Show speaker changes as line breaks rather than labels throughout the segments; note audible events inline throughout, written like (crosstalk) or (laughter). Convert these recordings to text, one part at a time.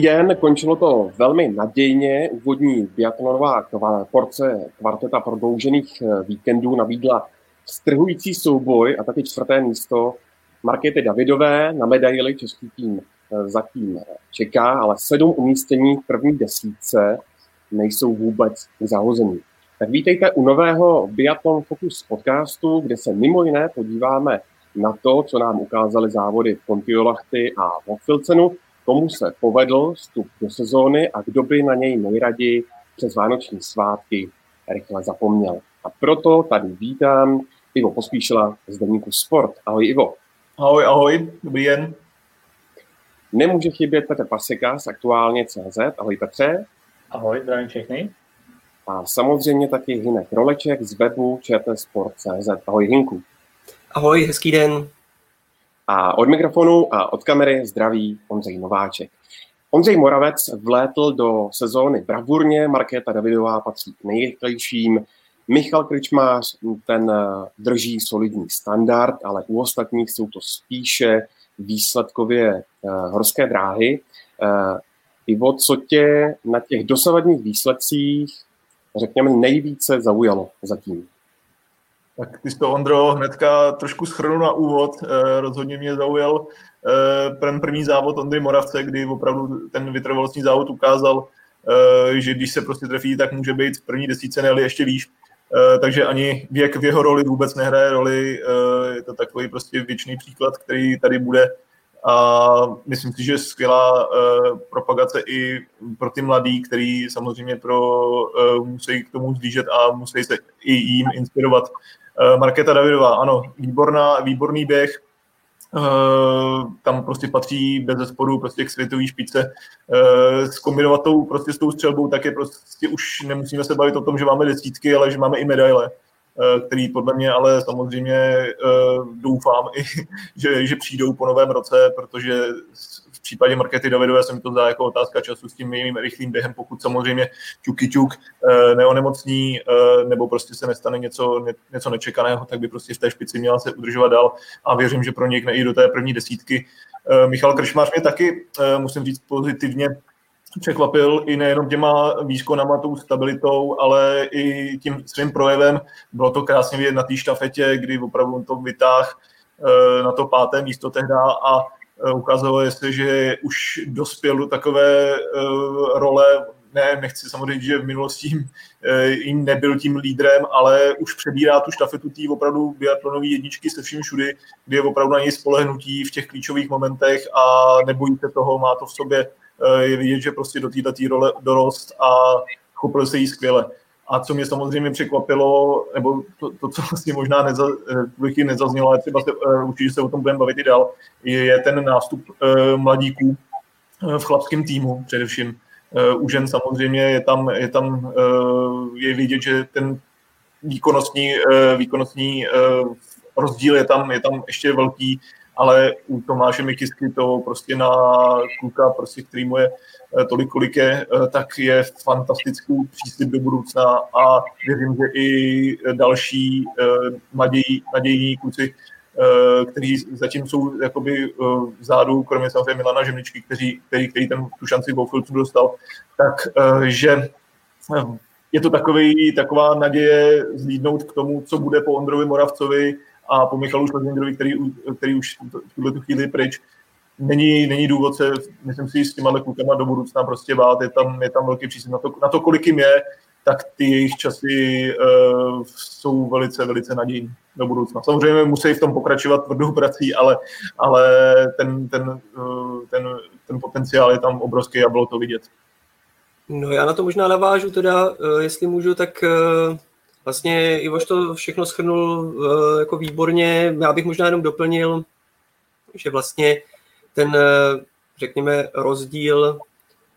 Dobrý den, končilo to velmi nadějně. Úvodní biatlonová porce kvarteta prodloužených eh, víkendů nabídla strhující souboj a taky čtvrté místo Markety Davidové na medaili český tým eh, zatím čeká, ale sedm umístění v první desítce nejsou vůbec zahozený. Tak vítejte u nového Biathlon Focus podcastu, kde se mimo jiné podíváme na to, co nám ukázaly závody v Kontiolachty a v Filcenu, komu se povedl vstup do sezóny a kdo by na něj nejraději přes vánoční svátky rychle zapomněl. A proto tady vítám Ivo Pospíšila z Deníku Sport. Ahoj Ivo.
Ahoj, ahoj, dobrý den.
Nemůže chybět Petr Paseka z aktuálně CZ. Ahoj Petře.
Ahoj, zdravím všechny.
A samozřejmě taky Hinek Roleček z webu CZ. Ahoj Hinku.
Ahoj, hezký den.
A od mikrofonu a od kamery zdraví Ondřej Nováček. Ondřej Moravec vlétl do sezóny bravurně, Markéta Davidová patří k nejrychlejším, Michal Kričmář ten eh, drží solidní standard, ale u ostatních jsou to spíše výsledkově uh, horské dráhy. Uh, Ivo, co tě na těch dosavadních výsledcích, řekněme, nejvíce zaujalo zatím?
Tak ty jsi to, Ondro, hnedka trošku schrnul na úvod. Eh, rozhodně mě zaujal eh, ten první závod Ondry Moravce, kdy opravdu ten vytrvalostní závod ukázal, eh, že když se prostě trefí, tak může být v první desíce, ne ještě výš. Takže ani věk v jeho roli vůbec nehraje roli. Je to takový prostě věčný příklad, který tady bude a myslím si, že je skvělá propagace i pro ty mladí, který samozřejmě pro, musí k tomu zlížet a musí se i jim inspirovat. Uh, Markéta Davidová, ano, výborná, výborný běh, Uh, tam prostě patří bez zesporu prostě k světové špičce. Uh, zkombinovat tou prostě s tou střelbou, tak je prostě už nemusíme se bavit o tom, že máme desítky, ale že máme i medaile. Eh, který podle mě ale samozřejmě eh, doufám i, (laughs) že, že přijdou po novém roce, protože případě Markety Davidové se mi to zdá jako otázka času s tím mým rychlým během, pokud samozřejmě čuky čuk eh, neonemocní nebo prostě se nestane něco, něco nečekaného, tak by prostě v té špici měla se udržovat dál a věřím, že pronikne i do té první desítky. Michal Kršmář mě taky, musím říct pozitivně, překvapil i nejenom těma výskonama, tou stabilitou, ale i tím svým projevem. Bylo to krásně vidět na té štafetě, kdy opravdu to vytáh eh, na to páté místo tehda a eh, ukázalo se, že už dospěl do takové eh, role, ne, nechci samozřejmě, že v minulosti jim nebyl tím lídrem, ale už přebírá tu štafetu té opravdu biatlonové jedničky se vším všudy, kdy je opravdu na něj spolehnutí v těch klíčových momentech a nebojí se toho, má to v sobě Eh, je vidět, že prostě do této role dorost a chopil se jí skvěle. A co mě samozřejmě překvapilo, nebo to, to co vlastně možná neza, eh, nezaznělo, ale třeba se, uh, určitě se o tom budeme bavit i dál, je ten nástup uh, mladíků v chlapském týmu především. U žen samozřejmě je tam, je tam je vidět, že ten výkonnostní, výkonnostní rozdíl je tam, je tam ještě velký ale u Tomáše Mikisky to prostě na kluka, prostě, který mu je eh, tolik, kolik je, eh, tak je fantastický příslip do budoucna a věřím, že i další eh, nadějí, nadějní kluci, kteří zatím jsou jakoby vzadu, kromě samozřejmě Milana Žemličky, který, který, který ten, tu šanci Bofilcu dostal, tak že je to takový, taková naděje zlídnout k tomu, co bude po Ondrovi Moravcovi, a po Michalu Šlezingerovi, který, který už v tuhle tu chvíli pryč, není, není důvod se, myslím si, s těma klukama do budoucna prostě bát, je tam, je tam velký přístup na to, na to, kolik jim je, tak ty jejich časy uh, jsou velice, velice nadějní do budoucna. Samozřejmě musí v tom pokračovat tvrdou prací, ale, ale ten, ten, uh, ten, ten potenciál je tam obrovský a bylo to vidět.
No já na to možná navážu teda, uh, jestli můžu, tak Vlastně Ivoš to všechno schrnul uh, jako výborně. Já bych možná jenom doplnil, že vlastně ten, uh, řekněme, rozdíl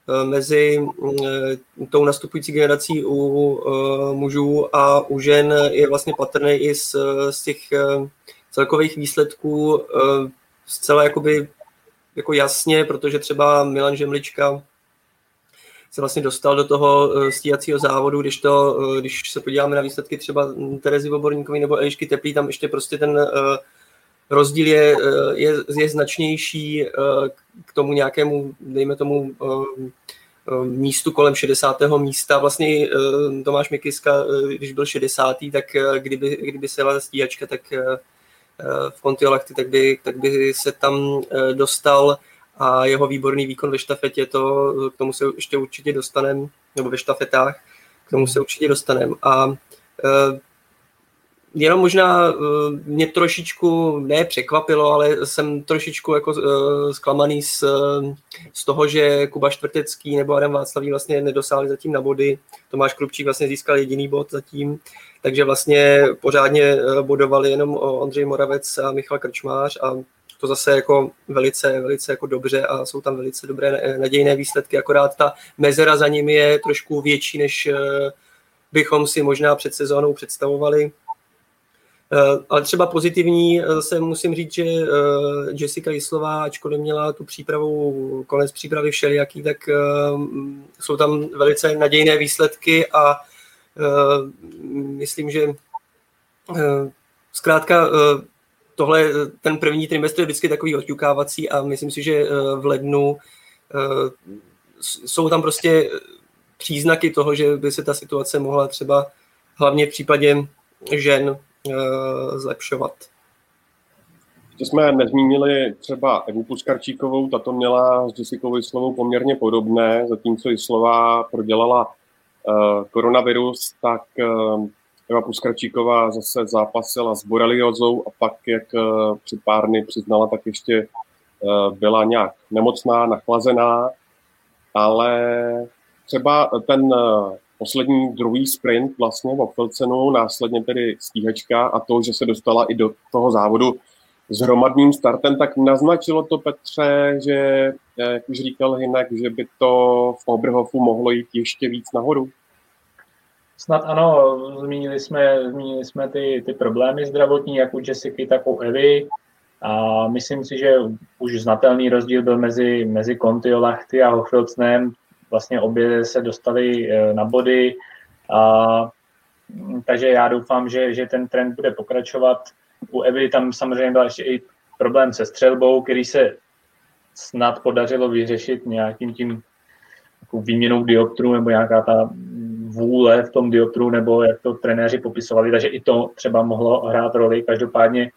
uh, mezi tou nastupující generací u mužů a u žen je vlastně patrný i z, z těch celkových výsledků zcela jakoby jako jasně, protože třeba Milan Žemlička se vlastně dostal do toho eh, stíhacího závodu, když, to, eh, když se podíváme na výsledky třeba Terezy Voborníkové nebo Elišky Teplý, tam ještě prostě ten, eh, rozdíl je, je, je značnější k tomu nějakému, dejme tomu, místu kolem 60. místa. Vlastně Tomáš Mikiska, když byl 60. tak kdyby, kdyby se jela stíhačka, tak v Kontiolachty, tak by, tak by se tam dostal a jeho výborný výkon ve štafetě, to, k tomu se ještě určitě dostaneme, nebo ve štafetách, k tomu se určitě dostaneme. A jenom možná uh, mě trošičku, ne překvapilo, ale jsem trošičku jako uh, zklamaný z, uh, z toho, že Kuba Čtvrtecký nebo Adam Václaví vlastně nedosáhli zatím na body. Tomáš Krupčík vlastně získal jediný bod zatím, takže vlastně pořádně bodovali jenom Ondřej Moravec a Michal Krčmář a to zase jako velice, velice jako dobře a jsou tam velice dobré nadějné výsledky, akorát ta mezera za nimi je trošku větší, než eh, bychom si možná před sezónou představovali. Eh, ale třeba pozitivní eh, se musím říct, že Jessica Jislová, ačkoliv měla tu přípravu, konec přípravy všelijaký, tak jsou tam velice nadějné výsledky a myslím, že zkrátka tohle, ten první trimestr je vždycky takový oťukávací a myslím si, že eh, v lednu eh, jsou tam prostě příznaky toho, že by se ta situace mohla třeba hlavně v případě žen eh, zlepšovat.
Ještě jsme nezmínili třeba Evu Puskarčíkovou, tato měla s Jessicou Jislovou poměrně podobné, zatímco Jislová prodělala koronavirus, tak Eva Puskračíková zase zápasila s boreliozou a pak, jak eh, před pár dny přiznala, tak ještě eh, byla nějak nemocná, nachlazená, ale třeba ten eh, poslední druhý sprint vlastně v Filcenu, následně tedy stíhačka a to, že se dostala i do toho závodu s hromadným startem, tak naznačilo to Petře, že, jak už říkal Hinek, že by to v Oberhofu mohlo jít ještě víc nahoru.
Snad ano, zmínili jsme, zmínili jsme ty, ty problémy zdravotní, jak u Jessica, tak u Evy. A myslím si, že už znatelný rozdíl byl mezi, mezi Kontiolachty a Hofilcnem. Vlastně obě se dostali e, na body. A, takže já doufám, že, že ten trend bude pokračovat. U Evy tam samozřejmě byl ještě i problém se střelbou, který se snad podařilo vyřešit nějakým tím výměnou dioptrů nebo nějaká ta vůle v tom dioptru, nebo jak to trenéři popisovali, takže i to třeba mohlo hrát roli. Každopádně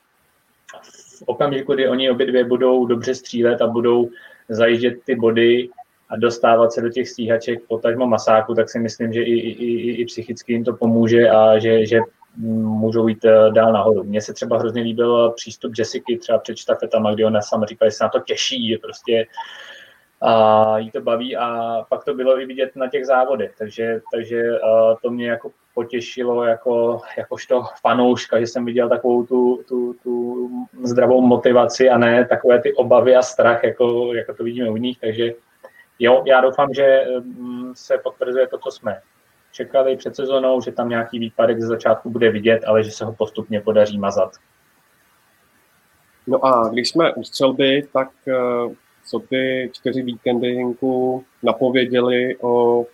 v okamžiku, kdy oni obě dvě budou dobře střílet a budou zajíždět ty body a dostávat se do těch stíhaček potažmo masáku, tak si myslím, že i, i, i, psychicky jim to pomůže a že, že můžou jít eh, dál nahoru. Mně se třeba hrozně líbil přístup Jessica třeba před štafetama, kdy ona sama říkala, že se na to těší, že prostě a jí to baví a pak to bylo i vidět na těch závodech, takže, takže to mě jako potěšilo jako, jakožto fanouška, že jsem viděl takovou tu, tu, tu zdravou motivaci a ne takové ty obavy a strach, jako, jako to vidíme u nich, takže jo, já doufám, že mm, se potvrzuje to, co jsme čekali před sezónou, že tam nějaký výpadek ze začátku bude vidět, ale že se ho postupně podaří mazat.
No a když jsme u střelby, tak eh, co ty čtyři víkendy Hinku napověděli o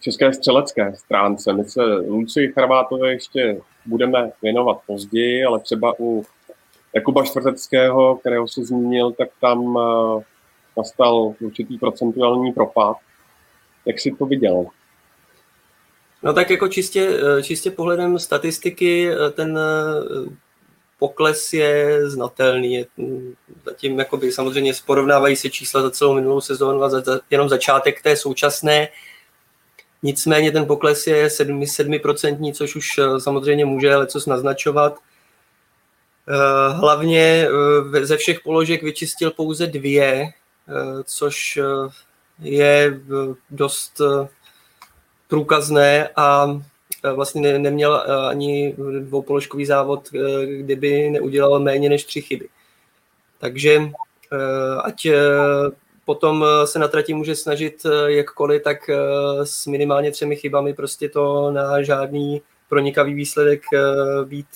české střelecké stránce. My se Luci Charvátové ještě budeme věnovat později, ale třeba u Jakuba Čtvrteckého, kterého se zmínil, tak tam eh, nastal určitý procentuální propad. Jak jsi to viděl?
No tak jako čistě, eh, čistě pohledem statistiky eh, ten pokles je znatelný. Je zatím jakoby, samozřejmě porovnávají se čísla za celou minulou sezónu a za, za, jenom začátek té současné. Nicméně ten pokles je 7, 7%, což už eh, samozřejmě může lecos naznačovat. Eh, hlavně eh, ze všech položek vyčistil pouze dvě, což je dost průkazné a vlastně ne, neměl eh, ani dvoupoložkový závod, eh, kdyby neudělal méně než tři chyby. Takže eh, ať potom se na trati může snažit jakkoliv, tak s minimálně třemi chybami prostě to na žádný pronikavý výsledek být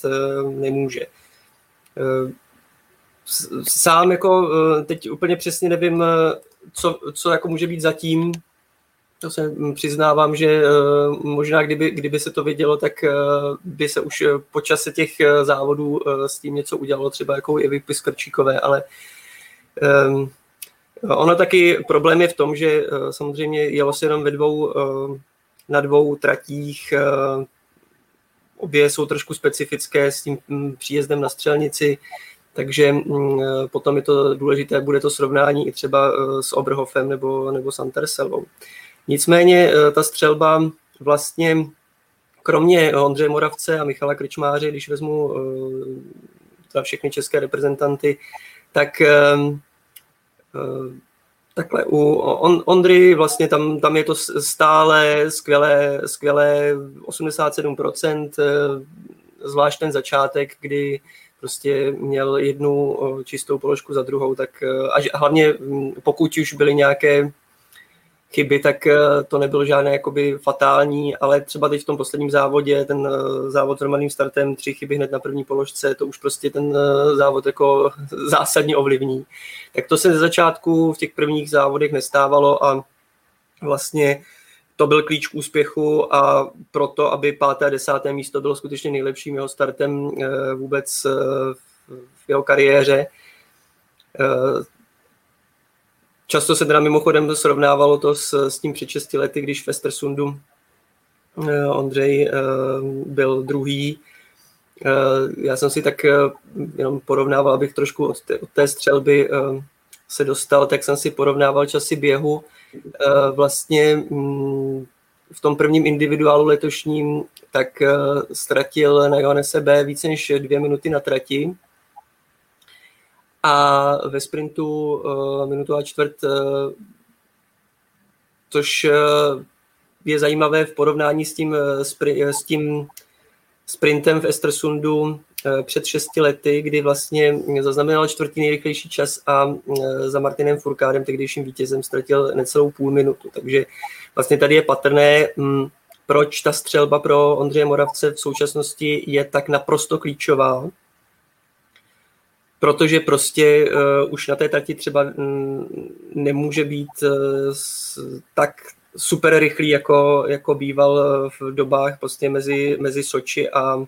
nemůže. Sám jako teď úplně přesně nevím, co, co jako může být zatím, To se mm, přiznávám, že možná kdyby, kdyby se to vidělo, tak by se už po čase těch závodů s tím něco udělalo, třeba jako i vypis Krčíkové, ale um, ono taky problém je v tom, že samozřejmě jelo se jenom ve dvou, na dvou tratích, obě jsou trošku specifické s tím mm, příjezdem na střelnici, takže mm, potom je to důležité, bude to srovnání i třeba s Oberhofem nebo, nebo s Anterselou. Nicméně eh, ta střelba vlastně kromě Ondřeje Moravce a Michala Krčmáře, když vezmu za eh, všechny české reprezentanty, tak eh, takhle u Ondry vlastně tam, tam je to stále skvělé, skvělé 87%, zvlášť ten začátek, kdy prostě měl jednu čistou položku za druhou, tak a hlavně pokud už byly nějaké chyby, tak eh, to nebylo žádné jakoby fatální, ale třeba teď v tom posledním závodě, ten eh, závod s normálním startem, tři chyby hned na první položce, to už prostě ten závod jako (laughs) zásadně ovlivní. Tak to se ze začátku v těch prvních závodech nestávalo a vlastně to byl klíč k úspěchu a proto, aby páté a desáté místo bylo skutečně nejlepším jeho startem vůbec v jeho kariéře. Často se teda mimochodem srovnávalo to s, s tím před 6 lety, když v Estersundu eh, Ondřej eh, byl druhý. Eh, já jsem si tak jenom porovnával, abych trošku od té, od té střelby se dostal, tak jsem si porovnával časy běhu. Vlastně mm, v tom prvním individuálu letošním tak ztratil na Johannese B více než dvě minuty na trati a ve sprintu uh, minutu a čtvrt, což je zajímavé v porovnání s tím, s tím sprintem v Estersundu před šesti lety, kdy vlastně zaznamenal čtvrtý nejrychlejší čas a uh, za Martinem Furkádem, tehdejším vítězem, ztratil necelou půl minutu. Takže vlastně tady je patrné, um, proč ta střelba pro Ondřeje Moravce v současnosti je tak naprosto klíčová protože prostě uh, už na té trati třeba mm, nemůže být uh, tak super rychlý, jako, jako býval v dobách prostě mezi, mezi Soči a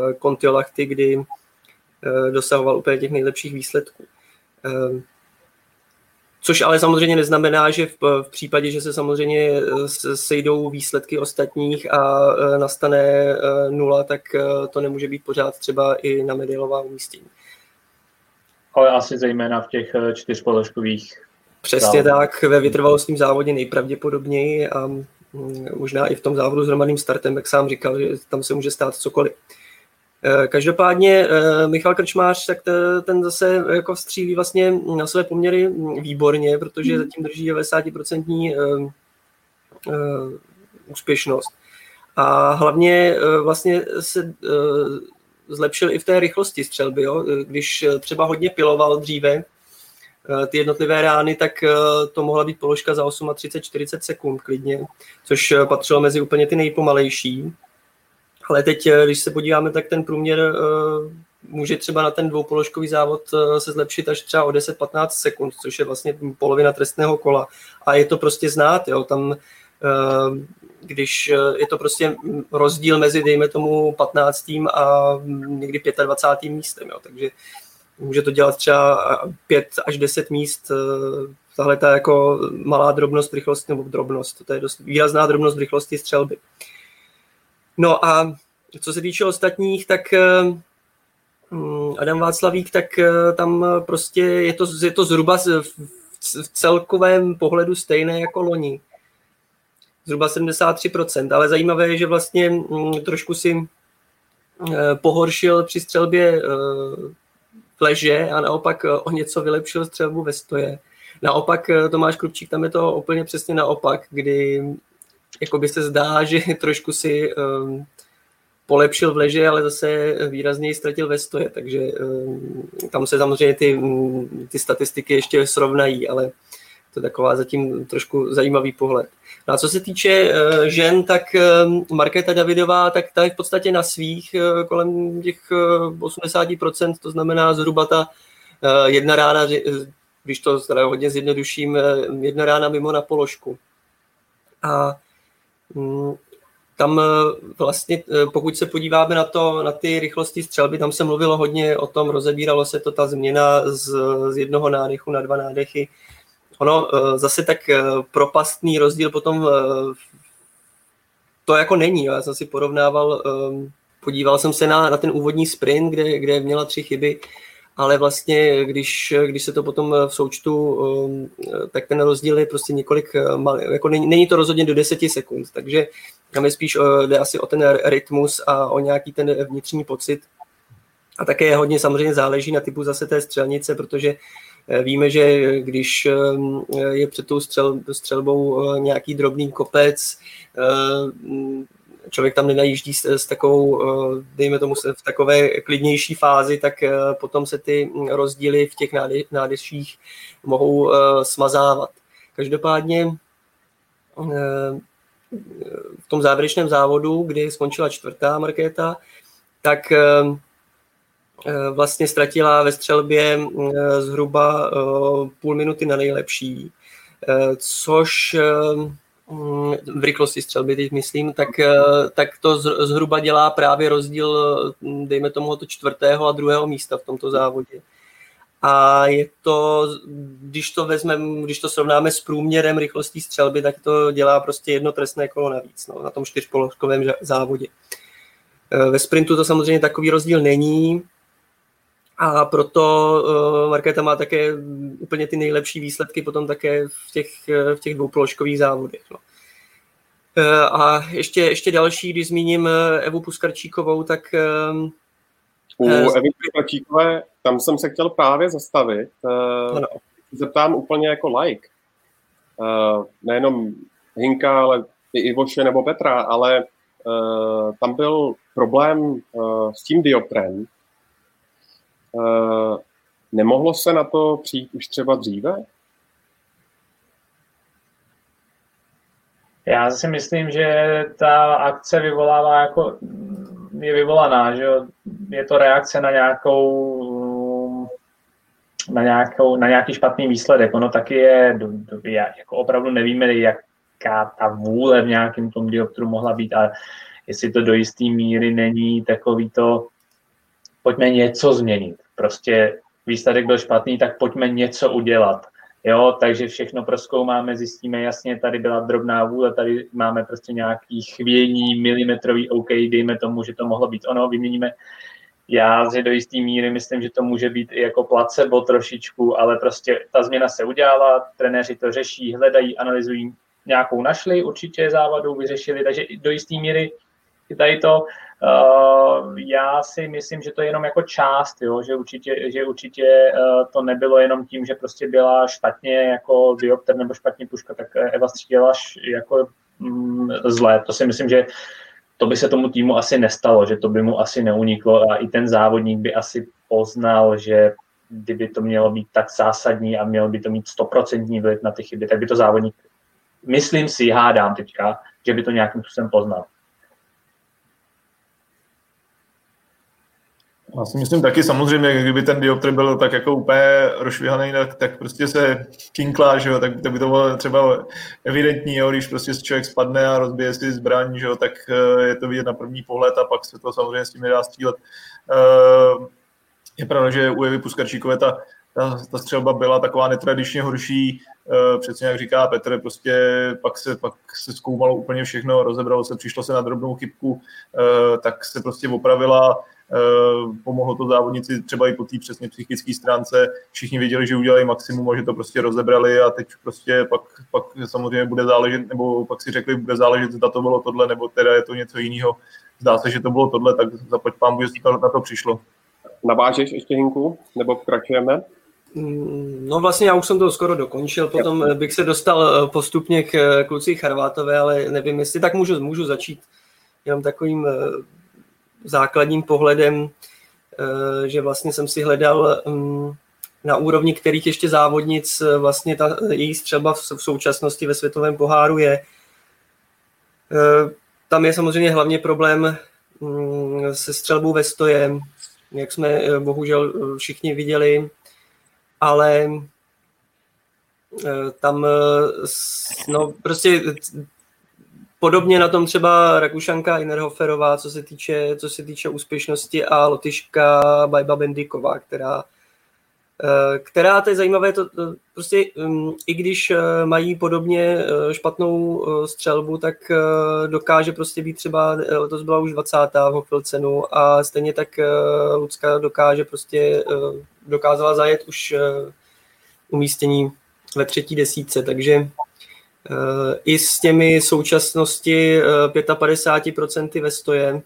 uh, Kontiolachty, kdy uh, dosahoval úplně těch nejlepších výsledků. Uh, Což ale samozřejmě neznamená, že v, v případě, že se samozřejmě sejdou výsledky ostatních a nastane nula, tak to nemůže být pořád třeba i na medailová umístění
ale asi zejména v těch eh, čtyřpoložkových.
Přesně závodů. tak, ve vytrvalostním závodě nejpravděpodobněji a mm, možná i v tom závodu s hromadným startem, jak sám říkal, že tam se může stát cokoliv. Eh, každopádně eh, Michal Krčmář, tak ten zase jako střílí vlastně na své poměry výborně, protože hmm. zatím drží 90% úspěšnost. A hlavně vlastně se zlepšil i v té rychlosti střelby. Jo? Když třeba hodně piloval dříve eh, ty jednotlivé rány, tak eh, to mohla být položka za 38-40 sekund klidně, což eh, patřilo mezi úplně ty nejpomalejší. Ale teď, když se podíváme, tak ten průměr může třeba na ten dvoupoložkový závod se zlepšit až třeba o 10-15 sekund, což je vlastně polovina trestného kola. A je to prostě znát, jo? tam když eh, je to prostě rozdíl mezi, dejme tomu, 15. a někdy 25. místem, jo. takže může to dělat třeba 5 až 10 míst, eh, tahle ta jako malá drobnost rychlosti, nebo drobnost, to je dost výrazná drobnost rychlosti střelby. No a co se týče ostatních, tak eh, mm, Adam Václavík, tak tam prostě je to, je to zhruba v celkovém pohledu stejné jako loni zhruba 73%, ale zajímavé je, že vlastně mm, trošku si eh, pohoršil při střelbě v eh, leže a naopak eh, o něco vylepšil střelbu ve stoje. Naopak Tomáš Krupčík, tam je to úplně přesně naopak, kdy jakoby se zdá, (laughs) že trošku si um, polepšil v leže, ale zase výrazněji ztratil ve stoje, takže um, tam se samozřejmě ty, mm, ty statistiky ještě srovnají, ale to je taková zatím trošku zajímavý pohled. No a co se týče uh, žen, tak uh, Markéta Davidová, tak ta je v podstatě na svých uh, kolem těch uh, 80%, to znamená zhruba ta uh, jedna rána, když to hodně zjednoduším, uh, jedna rána mimo na položku. A tam vlastně, pokud se podíváme na to, na ty rychlosti střelby, tam se mluvilo hodně o tom, rozebíralo se to ta změna z, z jednoho nádechu na dva nádechy. Ono zase tak propastný rozdíl potom to jako není. Já jsem si porovnával, podíval jsem se na, na ten úvodní sprint, kde, kde měla tři chyby ale vlastně, když, když se to potom v součtu, um, tak ten rozdíl je prostě několik, eh, jako není, není to rozhodně do 10 sekund, takže tam je spíš eh, jde asi o ten rytmus a o nějaký ten vnitřní pocit. A také hodně samozřejmě záleží na typu zase té střelnice, protože eh, víme, že když je před tou střel, střelbou nějaký drobný kopec, člověk tam nenajíždí s, s takovou, eh, dejme tomu v takové klidnější fázi, tak eh, potom se ty rozdíly v těch nádeších mohou eh, smazávat. Každopádně v tom závěrečném závodu, kdy skončila čtvrtá markéta, tak vlastně ztratila ve střelbě zhruba půl minuty na nejlepší, což v rychlosti střelby, teď myslím, tak, eh, tak to zhruba dělá právě rozdíl, mm, dejme tomu, to čtvrtého a druhého místa v tomto závodě. A je to, když to vezmeme, když to srovnáme s průměrem rychlostí střelby, tak to dělá prostě jedno trestné kolo navíc no, na tom čtyřpoložkovém závodě. Eh, ve sprintu to samozřejmě takový rozdíl není, a proto uh, Markéta má také úplně ty nejlepší výsledky potom také v těch, v těch dvoupoložkových závodech. No. Uh, a ještě, ještě další, když zmíním Evu Puskarčíkovou, tak... Uh,
U Evy Puskarčíkové, tam jsem se chtěl právě zastavit. Uh, zeptám úplně jako like. Uh, nejenom Hinka, ale i Ivoše nebo Petra, ale uh, tam byl problém uh, s tím dioptrem, Eh, nemohlo se na to přijít už třeba dříve?
Já si myslím, že ta akce vyvolává jako, je vyvolaná, že je to reakce na nějakou na, nějakou, na nějaký špatný výsledek. Ono taky je, jako opravdu nevíme, jaká ta vůle v nějakém tom dioptru mohla být a jestli to do jisté míry není takový to, pojďme něco změnit prostě výsledek byl špatný, tak pojďme něco udělat. Jo, takže všechno proskoumáme, zjistíme jasně, tady byla drobná vůle, tady máme prostě nějaký chvění, milimetrový OK, dejme tomu, že to mohlo být ono, vyměníme. Já že do jisté míry myslím, že to může být i jako placebo trošičku, ale prostě ta změna se udělala, trenéři to řeší, hledají, analyzují, nějakou našli, určitě závadu vyřešili, takže do jisté míry tady to já si myslím, že to je jenom jako část, jo? Že, určitě, že určitě uh, to nebylo jenom tím, že prostě byla špatně jako diopter nebo špatně puška, tak Eva střílela jako mm, zlé. To si myslím, že to by se tomu týmu asi nestalo, že to by mu asi neuniklo a i ten závodník by asi poznal, že kdyby to mělo být tak zásadní a mělo by to mít stoprocentní vliv na ty chyby, tak by to závodník, myslím si, hádám teďka, že by to nějakým způsobem poznal.
Já si myslím taky samozřejmě, kdyby ten dioptr byl tak jako úplně rozšvihaný, tak, tak prostě se kinklá, že jo, tak, tak by to bylo třeba evidentní, jo, když prostě člověk spadne a rozbije si zbraň, že jo, tak eh, je to vidět na první pohled a pak se to samozřejmě s tím nedá střílet. Eh, je pravda, že u Evy Puskarčíkové ta, ta, ta střelba byla taková netradičně horší, eh, přesně jak říká Petr, prostě pak se, pak se zkoumalo úplně všechno, rozebralo se, přišlo se na drobnou chybku, tak se prostě opravila, pomohlo to závodnici třeba i po té přesně psychické stránce. Všichni věděli, že udělají maximum a že to prostě rozebrali a teď prostě pak, pak samozřejmě bude záležet, nebo pak si řekli, bude záležet, zda to bylo tohle, nebo teda je to něco jiného. Zdá se, že to bylo tohle, tak zapoď pán, že to na to přišlo.
Navážeš ještě Hinku, nebo pokračujeme?
Mm, no vlastně já už jsem to skoro dokončil, potom bych se dostal eh, postupně k eh, kluci Charvátové, ale nevím, jestli tak můžu, můžu začít jenom takovým základním pohledem, eh, že vlastně jsem si hledal mm, na úrovni kterých ještě závodnic eh, vlastně ta její střelba v současnosti ve světovém poháru je. Eh, tam je samozřejmě hlavně problém mm, se střelbou ve stoje, jak jsme bohužel všichni viděli, ale tam no, prostě podobně na tom třeba Rakušanka Inerhoferová, co se týče, co se týče úspěšnosti a Lotyška Bajba Bendiková, která Eh, která, to je zajímavé, to, to prostě um, i když uh, mají podobně uh, špatnou střelbu, tak dokáže prostě být třeba, to byla už 20. v Hofilcenu a stejně tak Lucka dokáže prostě, dokázala zajet už umístění ve třetí desítce, takže i s těmi současnosti uh, 55% ve stoje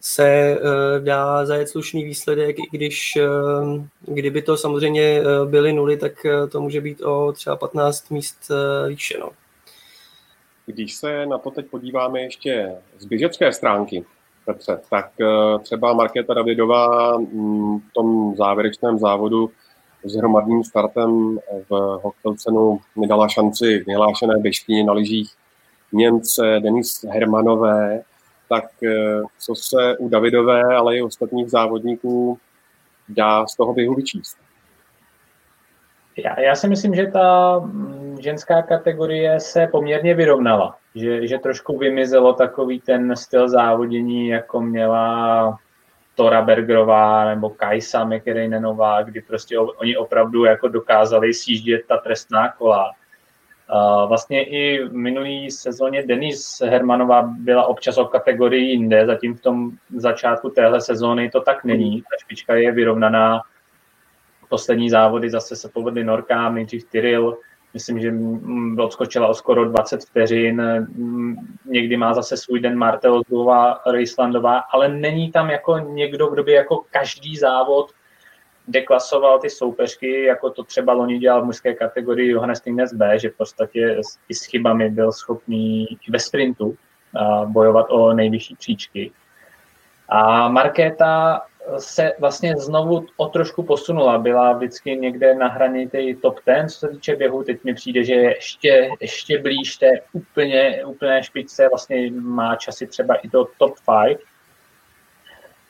se uh, dá zajet slušný výsledek, i když kdyby to samozřejmě byly nuly, tak to může být o třeba 15 míst uh, výše. No.
Když se na to teď podíváme ještě z běžecké stránky, Petře, tak třeba Markéta Davidová mm, v tom závěrečném závodu s hromadným startem v Hochfelcenu mi dala šanci vyhlášené běžky na lyžích Němce Denis Hermanové, tak eh, co se u Davidové, ale i ostatních závodníků dá z toho běhu vyčíst?
Já, já si myslím, že ta mm, ženská kategorie se poměrně vyrovnala, že, že trošku vymizelo takový ten styl závodění, jako měla Tora Bergerová nebo Kajsa McKerejnenová, kdy prostě oni opravdu jako dokázali sjíždět ta trestná kola Vlastně i v minulý sezóně Denis Hermanová byla občas o kategorii jinde, zatím v tom začátku téhle sezóny to tak není. Ta špička je vyrovnaná. Poslední závody zase se povedly Norkám, nejdřív Tyril, myslím, že odskočila o skoro 20 vteřin, někdy má zase svůj den Marta Ozbová, Rejslandová, ale není tam jako někdo, kdo by jako každý závod deklasoval ty soupeřky, jako to třeba loni dělal v mužské kategorii Johannes Tingnes B, že v podstatě i s chybami byl schopný ve sprintu bojovat o nejvyšší příčky. A Markéta se vlastně znovu o trošku posunula. Byla vždycky někde na hraně té top 10, co se týče běhu. Teď mi přijde, že je ještě, ještě blíž té úplně, úplné špičce. Vlastně má časy třeba i do top 5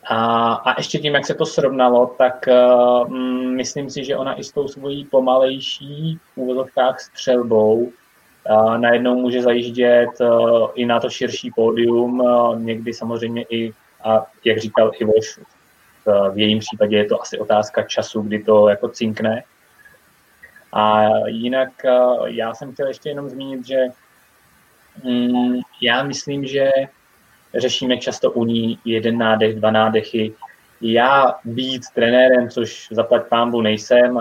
a, a ještě tím, jak se to srovnalo, tak uh, myslím si, že ona i s tou svojí pomalejší v úvodovkách střelbou uh, najednou může zajíždět uh, i na to širší pódium, uh, někdy samozřejmě i, a jak říkal Ivoš, v, v jejím případě je to asi otázka času, kdy to jako cinkne. A jinak uh, já jsem chtěl ještě jenom zmínit, že um, já myslím, že řešíme často u ní jeden nádech, dva nádechy. Já být trenérem, což zaplať pámbu nejsem,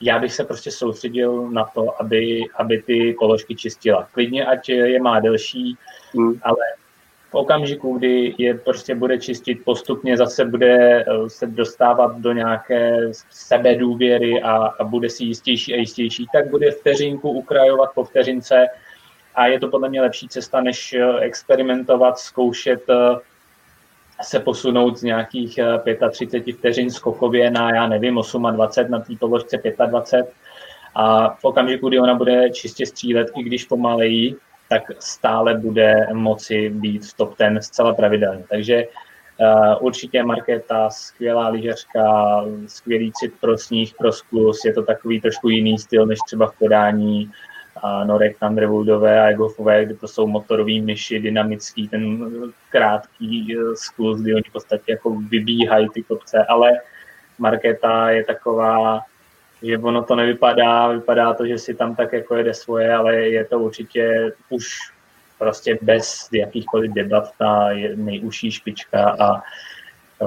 já bych se prostě soustředil na to, aby, aby ty položky čistila. Klidně, ať je má delší, hmm. ale okamžiku, kdy je prostě bude čistit postupně, zase bude eh, se dostávat do nějaké sebedůvěry a, a bude si jistější a jistější, tak bude vteřinku ukrajovat po vteřince. A je to podle mě lepší cesta, než eh, experimentovat, zkoušet eh, se posunout z nějakých 35 eh, vteřin skokově na, já nevím, 28 na té položce 25 a v okamžiku, kdy ona bude čistě střílet, i když pomalejí, tak stále bude moci být v top 10 zcela pravidelně. Takže uh, určitě Markéta, skvělá lyžařka, skvělý cit pro sníh, pro sklus, je to takový trošku jiný styl, než třeba v podání a Norek Thunderwoodové a Egofové, kde to jsou motorové myši, dynamický, ten krátký eh, skluz, kdy oni v podstatě jako vybíhají ty kopce, ale Markéta je taková, že ono to nevypadá, vypadá to, že si tam tak jako jede svoje, ale je to určitě už prostě bez jakýchkoliv debat ta nejužší špička a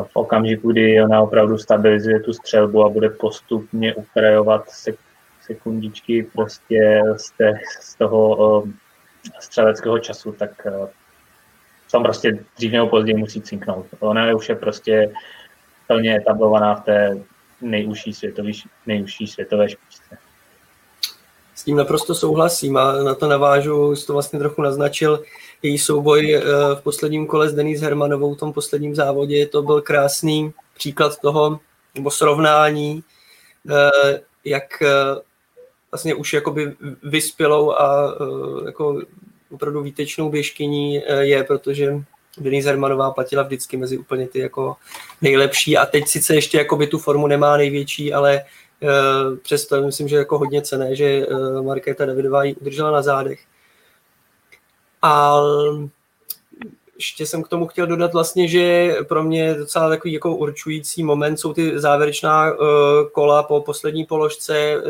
v okamžiku, kdy ona opravdu stabilizuje tu střelbu a bude postupně ukrajovat se sekundičky prostě z, té, z toho uh, střeleckého času, tak uh, tam prostě dřív nebo později musí cinknout. Ona už je prostě plně etablovaná v té nejužší, světový, nejužší světové špičce.
S tím naprosto souhlasím a na to navážu, jsi to vlastně trochu naznačil, její souboj eh, v posledním kole s Denis Hermanovou v tom posledním závodě, to byl krásný příklad toho, nebo srovnání, jak vlastně už jakoby vyspělou a jako opravdu výtečnou běžkyní je, protože Denise Hermanová platila vždycky mezi úplně ty jako nejlepší a teď sice ještě jakoby tu formu nemá největší, ale uh, přesto myslím, že jako hodně cené, že uh, Markéta Davidová ji udržela na zádech. A ještě jsem k tomu chtěl dodat vlastně, že pro mě docela takový jako určující moment jsou ty závěrečná uh, kola po poslední položce,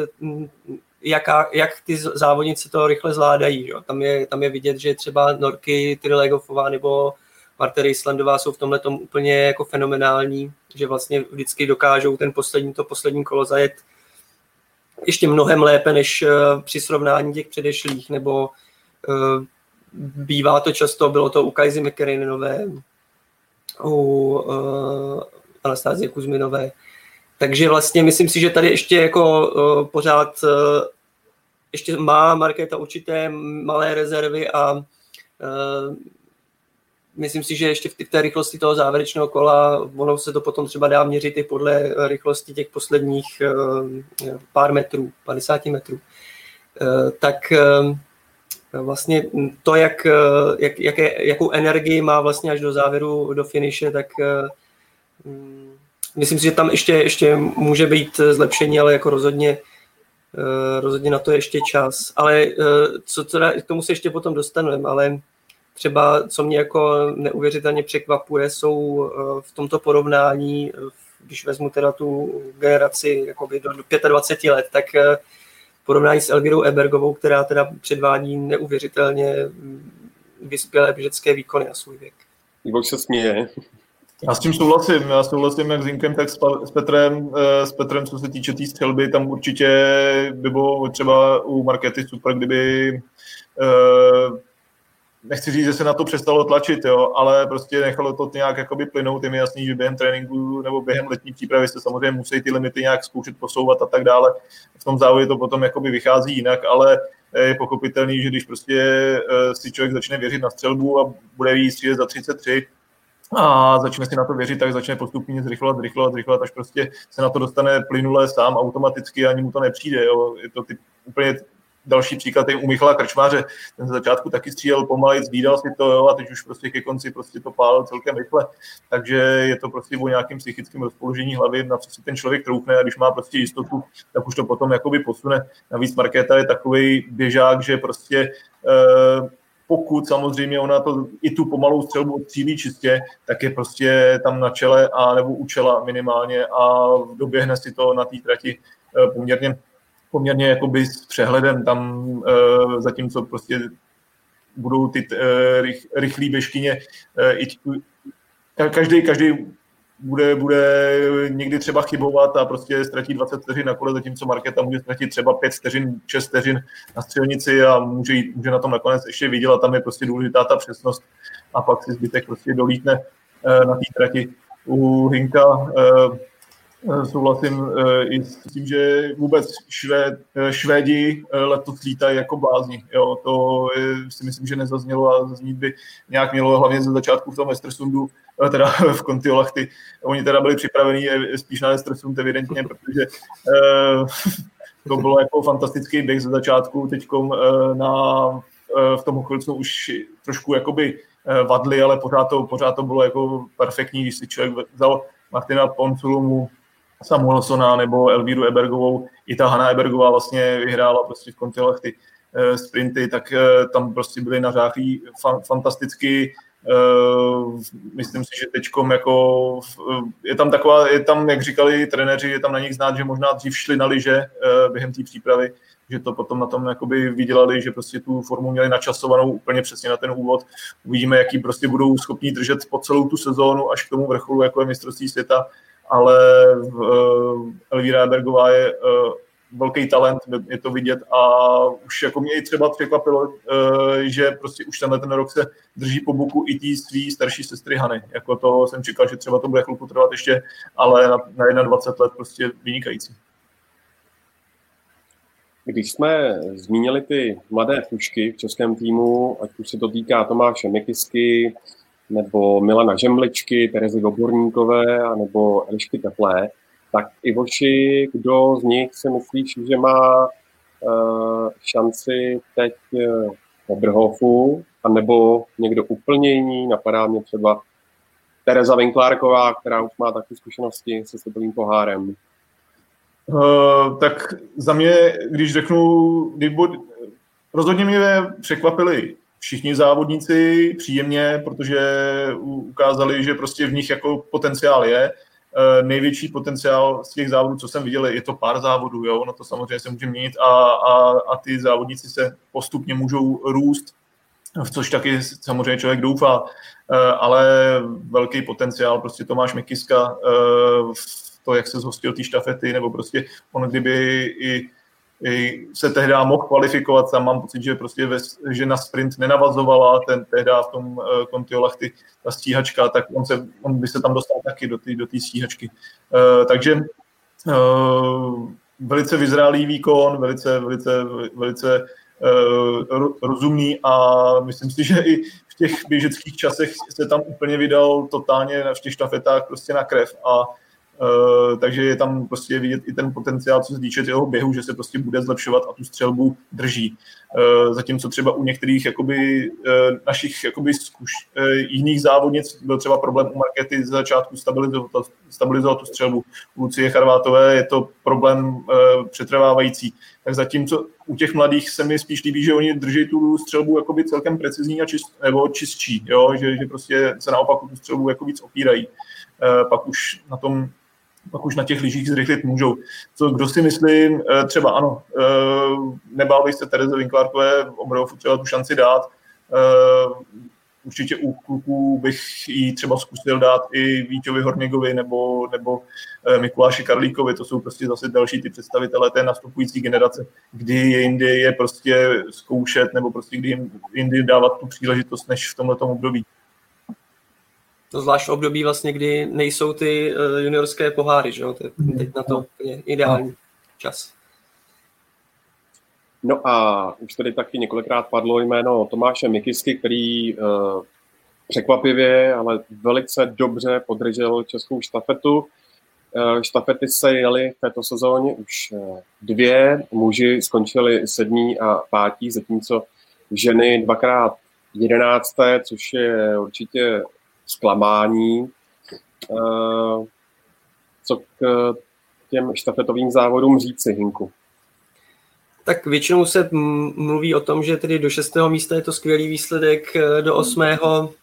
jaká, jak ty závodníci to rychle zvládají. Jo. Tam, je, tam je vidět, že třeba Norky, Tyrilegofová nebo Marta Islandová jsou v tomhle tom úplně jako fenomenální, že vlastně vždycky dokážou ten poslední, to poslední kolo zajet ještě mnohem lépe než uh, při srovnání těch předešlých, nebo uh, bývá to často, bylo to u Kajzy McKerrinové, u uh, Anastázie Kuzminové. Takže vlastně myslím si, že tady ještě jako pořád ještě má Markéta určité malé rezervy a myslím si, že ještě v té rychlosti toho závěrečného kola, ono se to potom třeba dá měřit i podle rychlosti těch posledních uh, pár metrů, 50 metrů, uh, tak vlastně to, jak, eh, jak, jaké, jakou energii má vlastně až do závěru, do finiše, tak eh, mm, myslím si, že tam ještě, ještě může být zlepšení, ale jako rozhodně, eh, rozhodně na to je ještě čas. Ale co teda, k tomu se ještě potom dostaneme, ale třeba, co mě jako neuvěřitelně překvapuje, jsou v tomto porovnání, když vezmu teda tu generaci jakoby do 25 let, tak porovnání s Elvirou Ebergovou, která teda předvádí neuvěřitelně vyspělé běžecké výkony na svůj věk.
Ivo se směje.
Já s tím souhlasím. Já souhlasím jak s Inkem, tak s Petrem. Eh, s Petrem, co se týče té tý střelby, tam určitě by bylo třeba u Markety super, kdyby eh, nechci říct, že se na to přestalo tlačit, jo, ale prostě nechalo to nějak jakoby plynout. Je mi jasný, že během tréninku nebo během letní přípravy se samozřejmě musí ty limity nějak zkoušet posouvat a tak dále. V tom závodě to potom jakoby vychází jinak, ale je pochopitelný, že když prostě eh, si člověk začne věřit na střelbu a bude víc za 33, a začne si na to věřit, tak začne postupně zrychlovat, zrychlovat, zrychlovat, až prostě se na to dostane plynule sám automaticky, ani mu to nepřijde. Jo. Je to typ, úplně další příklad je u Michala Krčmáře. Ten z začátku taky střílel pomalej, zvídal si to jo, a teď už prostě ke konci prostě to pálil celkem rychle. Takže je to prostě o nějakém psychickém rozpoložení hlavy, na co si ten člověk troufne a když má prostě jistotu, tak už to potom jakoby posune. Navíc Markéta je takový běžák, že prostě eh, pokud samozřejmě ona to i tu pomalou střelbu odstřílí čistě, tak je prostě tam na čele a nebo u čela minimálně a doběhne si to na té trati eh, poměrně poměrně jakoby s přehledem tam, uh, zatímco prostě budou ty uh, rych, rychlé běžkyně, uh, každý, každý bude, bude někdy třeba chybovat a prostě ztratí 20 vteřin na kole, zatímco Marketa může ztratit třeba 5 vteřin, 6 vteřin na střelnici a může, jít, může na tom nakonec ještě vydělat. Tam je prostě důležitá ta přesnost a pak si zbytek prostě dolítne na té trati. U Hinka Eh, souhlasím eh, i s tím, že vůbec švéd, eh, Švédi letos lítají jako blázni. Jo, to si myslím, že nezaznělo a zaznít by nějak mělo, hlavně ze začátku v tom Estersundu, teda (laughs) v Kontiolachty. Oni teda byli připravení spíš na Estersund evidentně, protože (laughs) to bylo jako fantastický běh ze začátku. Teď na, v tom chvilku už trošku jakoby vadli, ale pořád to, pořád to bylo jako perfektní, když si člověk vzal Martina Ponsulumu, Samuelsona nebo Elvíru Ebergovou. I ta Hanna Ebergová vlastně vyhrála prostě v kontilech ty uh, sprinty, tak uh, tam prostě byly nařáchlí fan, fantasticky. Uh, myslím si, že teďkom jako je tam taková, je tam, jak říkali trenéři, je tam na nich znát, že možná dřív šli na lyže uh, během té přípravy, že to potom na tom jakoby vydělali, že prostě tu formu měli načasovanou úplně přesně na ten úvod. Uvidíme, jaký prostě budou schopni držet po celou tu sezónu až k tomu vrcholu, jako je mistrovství světa ale uh, Elvíra Bergová je uh, velký talent, je to vidět a už jako mě i třeba překvapilo, uh, že prostě už tenhle ten rok se drží po boku i tý svý starší sestry Hany. Jako to jsem čekal, že třeba to bude chvilku trvat ještě, ale na, na 21 let prostě vynikající.
Když jsme zmínili ty mladé fušky v českém týmu, ať už se to týká Tomáše Mikisky, nebo Milana Žemličky, Terezy Oborníkové, nebo Elišky Teplé, tak Ivoši, kdo z nich si myslíš, že má uh, šanci teď uh, Oberhofu, anebo někdo úplně jiný, napadá mě třeba Tereza Vinklárková, která už má taky zkušenosti se světovým pohárem.
Uh, tak za mě, když řeknu, když rozhodně mě překvapili všichni závodníci příjemně, protože ukázali, že prostě v nich jako potenciál je. Eh, největší potenciál z těch závodů, co jsem viděl, je to pár závodů, jo? no to samozřejmě se může měnit a, a, a ty závodníci se postupně můžou růst, v což taky samozřejmě člověk doufá, eh, ale velký potenciál, prostě Tomáš Mikiska, to, jak se zhostil té štafety, nebo prostě on kdyby i se tehdy mohl kvalifikovat, tam mám pocit, že prostě ve, že na sprint nenavazovala ten tehdy v tom uh, Contiolach ty, ta stíhačka, tak on, se, on by se tam dostal taky do té do stíhačky. Uh, takže uh, velice vyzrálý výkon, velice, velice, velice rozumný a myslím si, že i v těch běžeckých časech se tam úplně vydal totálně v těch štafetách prostě na krev a Uh, takže je tam prostě vidět i ten potenciál, co se týče jeho běhu, že se prostě bude zlepšovat a tu střelbu drží. Uh, zatímco třeba u některých jakoby, uh, našich jakoby zkuš, jiných závodnic byl třeba problém u Markety z začátku stabilizovat, stabilizovat tu střelbu. U Lucie Charvátové je to problém přetrvávající. Tak zatímco u těch mladých se mi spíš líbí, že oni drží tu střelbu jakoby celkem precizní a čist, nebo čistší, jo? Že, že prostě se naopak tu střelbu jako víc opírají. Pak už na tom pak už na těch lyžích zrychlit můžou. Co, kdo si myslím, eh, třeba ano, eh, nebál bych se Tereze Winklárkové Omrovu třeba tu šanci dát. Eh, určitě u kluků bych ji třeba zkusil dát i Víťovi Horněgovi nebo, nebo Mikuláši Karlíkovi, to jsou prostě zase další ty představitelé té nastupující generace, kdy jindy je prostě zkoušet nebo prostě kdy jindy dávat tu příležitost, než v tomto období.
To zvlášť v období vlastně, kdy nejsou ty uh, juniorské poháry, že jo? To je teď na to je ideální čas.
No a už tady taky několikrát padlo jméno Tomáše Mikisky, který uh, překvapivě, ale velice dobře podržel českou štafetu. Uh, štafety se jeli v této sezóně už uh, dvě, muži skončili sedmý a pátí, zatímco ženy dvakrát jedenácté, což je určitě zklamání. Eh, co k těm štafetovým závodům říci, Hinku?
Tak většinou se mluví o tom, že tedy do šestého místa je to skvělý výsledek, eh, do osmého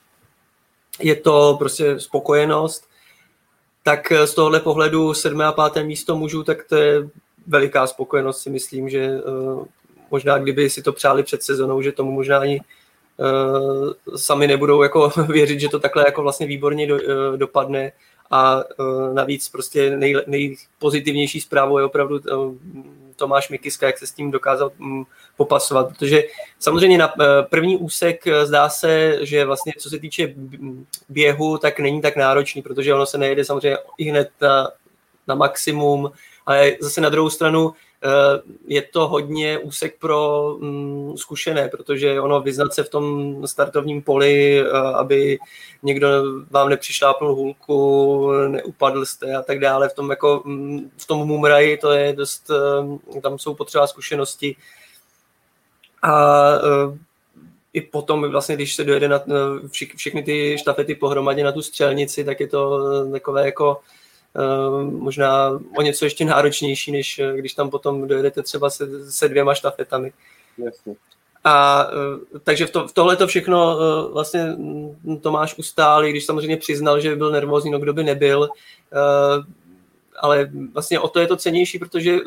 je to prostě spokojenost. Tak eh, z tohohle pohledu sedmé a páté místo mužů, tak to je veliká spokojenost, si myslím, že možná kdyby si to přáli před sezonou, že tomu možná ani sami nebudou jako (laughs) věřit, že to takhle jako vlastně výborně do, uh, dopadne. A uh, navíc prostě nej, nejpozitivnější zprávou je opravdu Tomáš Mikiska, jak se s tím dokázal um, popasovat, protože samozřejmě na první úsek zdá se, že vlastně co se týče běhu, tak není tak náročný, protože ono se nejede samozřejmě i hned na, na maximum, ale zase na druhou stranu Eh, je to hodně úsek pro mm, zkušené, protože ono vyznat se v tom startovním poli, eh, aby někdo vám nepřišlápnul hůlku, neupadl jste a tak dále, v tom, jako, mm, v tom mumraji to je dost, eh, tam jsou potřeba zkušenosti. A i potom vlastně, když se dojede na všechny ty štafety pohromadě na tu střelnici, tak je to takové jako Eh, možná o něco ještě náročnější, než eh, když tam potom dojedete třeba se, se dvěma štafetami. Jasně. A eh, takže v, to, v tohle to všechno vlastně mm, Tomáš ustál, i když samozřejmě přiznal, že byl nervózní, no kdo by nebyl, ale vlastně o to je to cenější, protože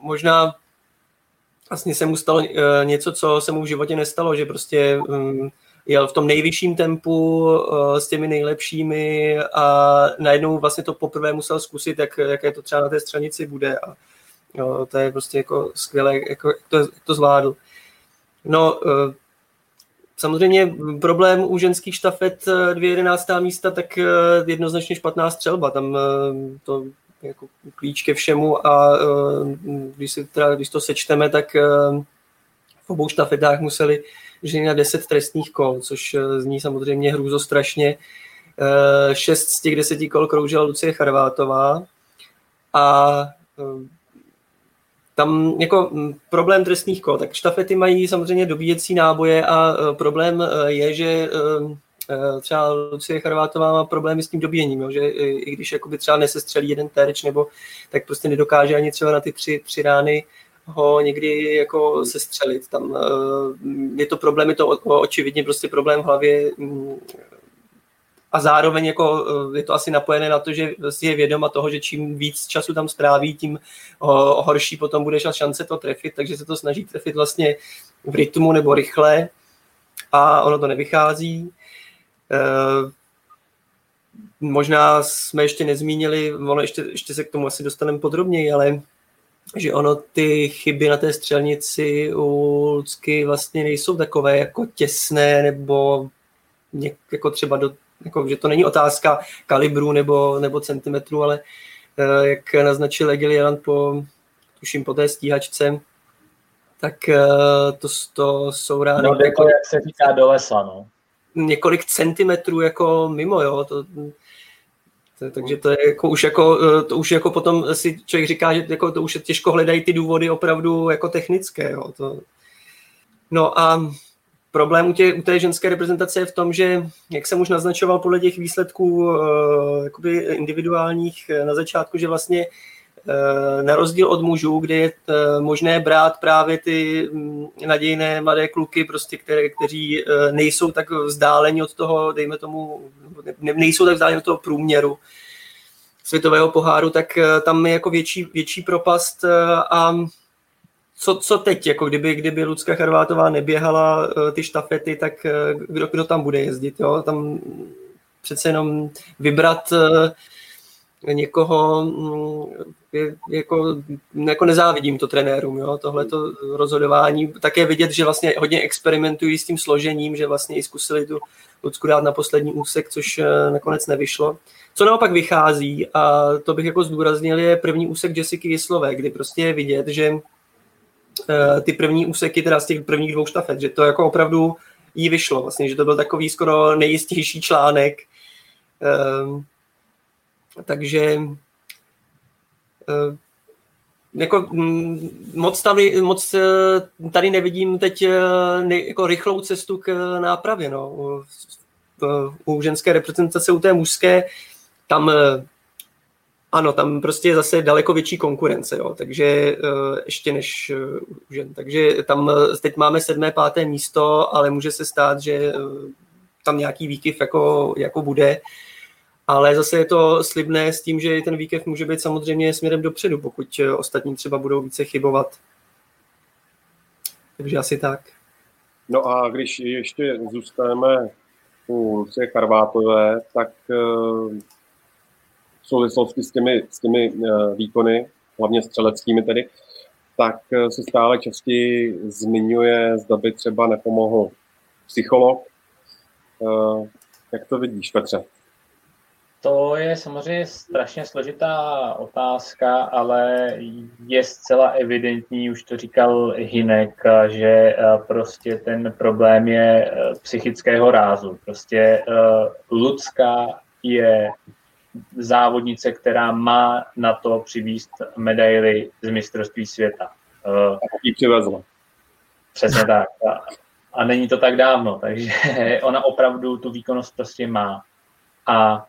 možná vlastně se mu stalo něco, co se mu v životě nestalo, že prostě mm, jel v tom nejvyšším tempu uh, s těmi nejlepšími a najednou vlastně to poprvé musel zkusit, jak, jaké to třeba na té stranici bude a jo, to je prostě jako skvělé, jako, jak, to, to zvládl. No, uh, samozřejmě problém u ženských štafet eh, dvě jedenáctá místa, tak jednoznačně špatná střelba, tam to jako klíč ke všemu a když, si teda, když to sečteme, tak v obou štafetách museli že na 10 trestních kol, což eh, zní samozřejmě hrůzo strašně. Eh, šest z těch deseti kol kroužila Lucie Charvátová a eh, tam jako hm, problém trestních kol, tak štafety mají samozřejmě dobíjecí náboje a problém je, že třeba Lucie Charvátová má problémy s tím dobíjením, jo, že i když jakoby třeba nesestřelí jeden terč, nebo tak prostě nedokáže ani třeba na ty tři, tři rány ho někdy jako sestřelit. Tam je to problém, je to očividně prostě problém v hlavě mm, a zároveň jako je to asi napojené na to, že si je vědoma toho, že čím víc času tam stráví, tím horší potom budeš šance to trefit, takže se to snaží trefit vlastně v rytmu nebo rychle a ono to nevychází. Eh, možná jsme ještě nezmínili, ono ještě, ještě se k tomu asi dostaneme podrobněji, ale že ono ty chyby na té střelnici u Lucky vlastně nejsou takové jako těsné nebo něk, jako třeba do, jako, že to není otázka kalibru nebo, nebo centimetru, ale eh, jak naznačil Egil po, tuším po té stíhačce, tak eh, to, to jsou rány.
No, jako, jak se říká do lesa, no.
Několik centimetrů jako mimo, jo, to, to, takže to je jako už jako, eh, to už jako potom si člověk říká, že jako to už těžko hledají ty důvody opravdu jako technické, jo, to. No a problém u, tě, u té ženské reprezentace je v tom, že, jak jsem už naznačoval podle těch výsledků uh, individuálních na začátku, že vlastně Eh, na rozdíl od mužů, kde je eh, možné brát právě ty mm, nadějné mladé kluky, prostě, které, kteří eh, nejsou tak vzdáleni od toho, dejme tomu, ne, nejsou tak vzdáleni od toho průměru světového poháru, tak tam je jako větší, větší propast a co, co teď, jako kdyby, kdyby Lucka Charvátová neběhala ty štafety, tak kdo, kdo tam bude jezdit, jo? Tam přece jenom vybrat někoho, mm, je, jako, jako nezávidím to trenérům, jo, tohleto rozhodování. Také vidět, že vlastně hodně experimentují s tím složením, že vlastně i zkusili tu Lucku dát na poslední úsek, což eh, nakonec nevyšlo. Co naopak vychází, a to bych jako zdůraznil, je první úsek Jessica Jislové, kdy prostě je vidět, že eh, ty první úseky, teda z těch prvních dvou štafet, že to jako opravdu jí vyšlo, vlastně, že to byl takový skoro nejistější článek. Um, takže uh, jako mm, moc tady, moc eh, tady nevidím teď eh, jako rychlou cestu k nápravě. No. U ženské reprezentace, u té mužské, tam ano, tam prostě je zase daleko větší konkurence, jo, takže ještě než u žen. Takže tam teď máme sedmé, páté místo, ale může se stát, že tam nějaký výkyv jako, jako bude ale zase je to slibné s tím, že ten výkev může být samozřejmě směrem dopředu, pokud eh, ostatní třeba budou více chybovat. Takže asi tak.
No a když ještě zůstaneme u Lucie Karvátové, tak eh, v souvislosti s těmi, s těmi eh, výkony, hlavně střeleckými tedy, tak se stále častěji zmiňuje, zda by třeba nepomohl psycholog. Jak to vidíš, Petře?
To je samozřejmě strašně složitá otázka, ale je zcela evidentní, už to říkal Hinek, že eh, prostě ten problém je eh, psychického rázu. Prostě eh, Lucka je závodnice, která má na to přivíst medaily z mistrovství světa.
A ji přivezla.
Přesně tak. A není to tak dávno, takže (laughs) ona opravdu tu výkonnost prostě má. A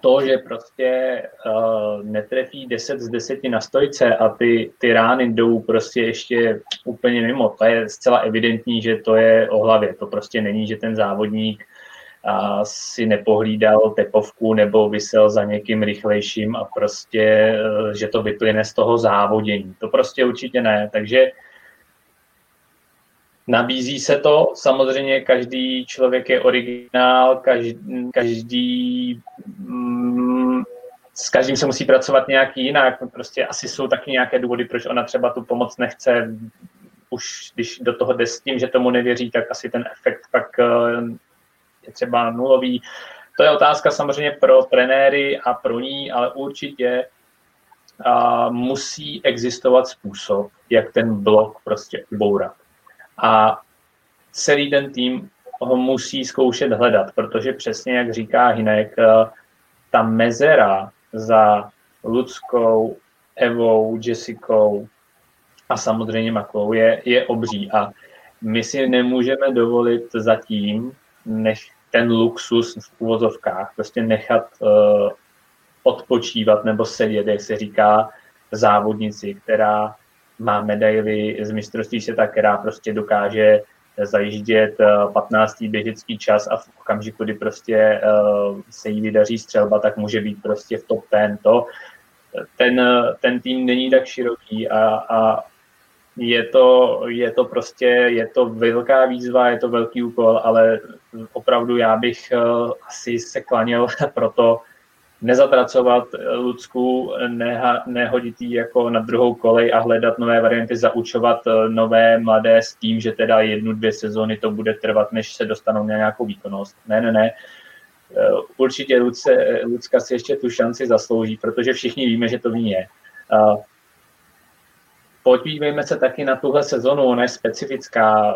to, že prostě uh, netrefí 10 z 10 na stojce a ty, ty rány jdou prostě ještě úplně mimo. To je zcela evidentní, že to je o hlavě. To prostě není, že ten závodník uh, si nepohlídal tepovku nebo vysel za někým rychlejším a prostě, uh, že to vyplyne z toho závodění. To prostě určitě ne. Takže Nabízí se to, samozřejmě každý člověk je originál, každý, každý mm, s každým se musí pracovat nějak jinak, prostě asi jsou taky nějaké důvody, proč ona třeba tu pomoc nechce, už když do toho jde s tím, že tomu nevěří, tak asi ten efekt pak eh, je třeba nulový. To je otázka samozřejmě pro trenéry a pro ní, ale určitě a musí existovat způsob, jak ten blok prostě ubourat a celý ten tým ho musí zkoušet hledat, protože přesně jak říká Hinek, eh, ta mezera za Ludskou, Evou, Jessicou a samozřejmě Maklou je, je obří. A my si nemůžeme dovolit zatím, než ten luxus v úvozovkách, prostě nechat uh, odpočívat nebo sedět, jak se říká, závodnici, která má medaily z mistrovství světa, která prostě dokáže zajíždět 15. běžecký čas a v okamžiku, kdy prostě se jí vydaří střelba, tak může být prostě v top 10. To, ten, ten tým není tak široký a, a je to, je to prostě, je to velká výzva, je to velký úkol, ale opravdu já bych asi se klaněl (laughs) proto nezatracovat Lucku, neha, nehodit jí jako na druhou kolej a hledat nové varianty, zaučovat uh, nové mladé s tím, že teda jednu, dvě sezóny to bude trvat, než se dostanou na nějakou výkonnost. Ne, ne, ne. Určitě Luce, Lucka si ještě tu šanci zaslouží, protože všichni víme, že to v ní je podívejme se taky na tuhle sezonu, ona je specifická.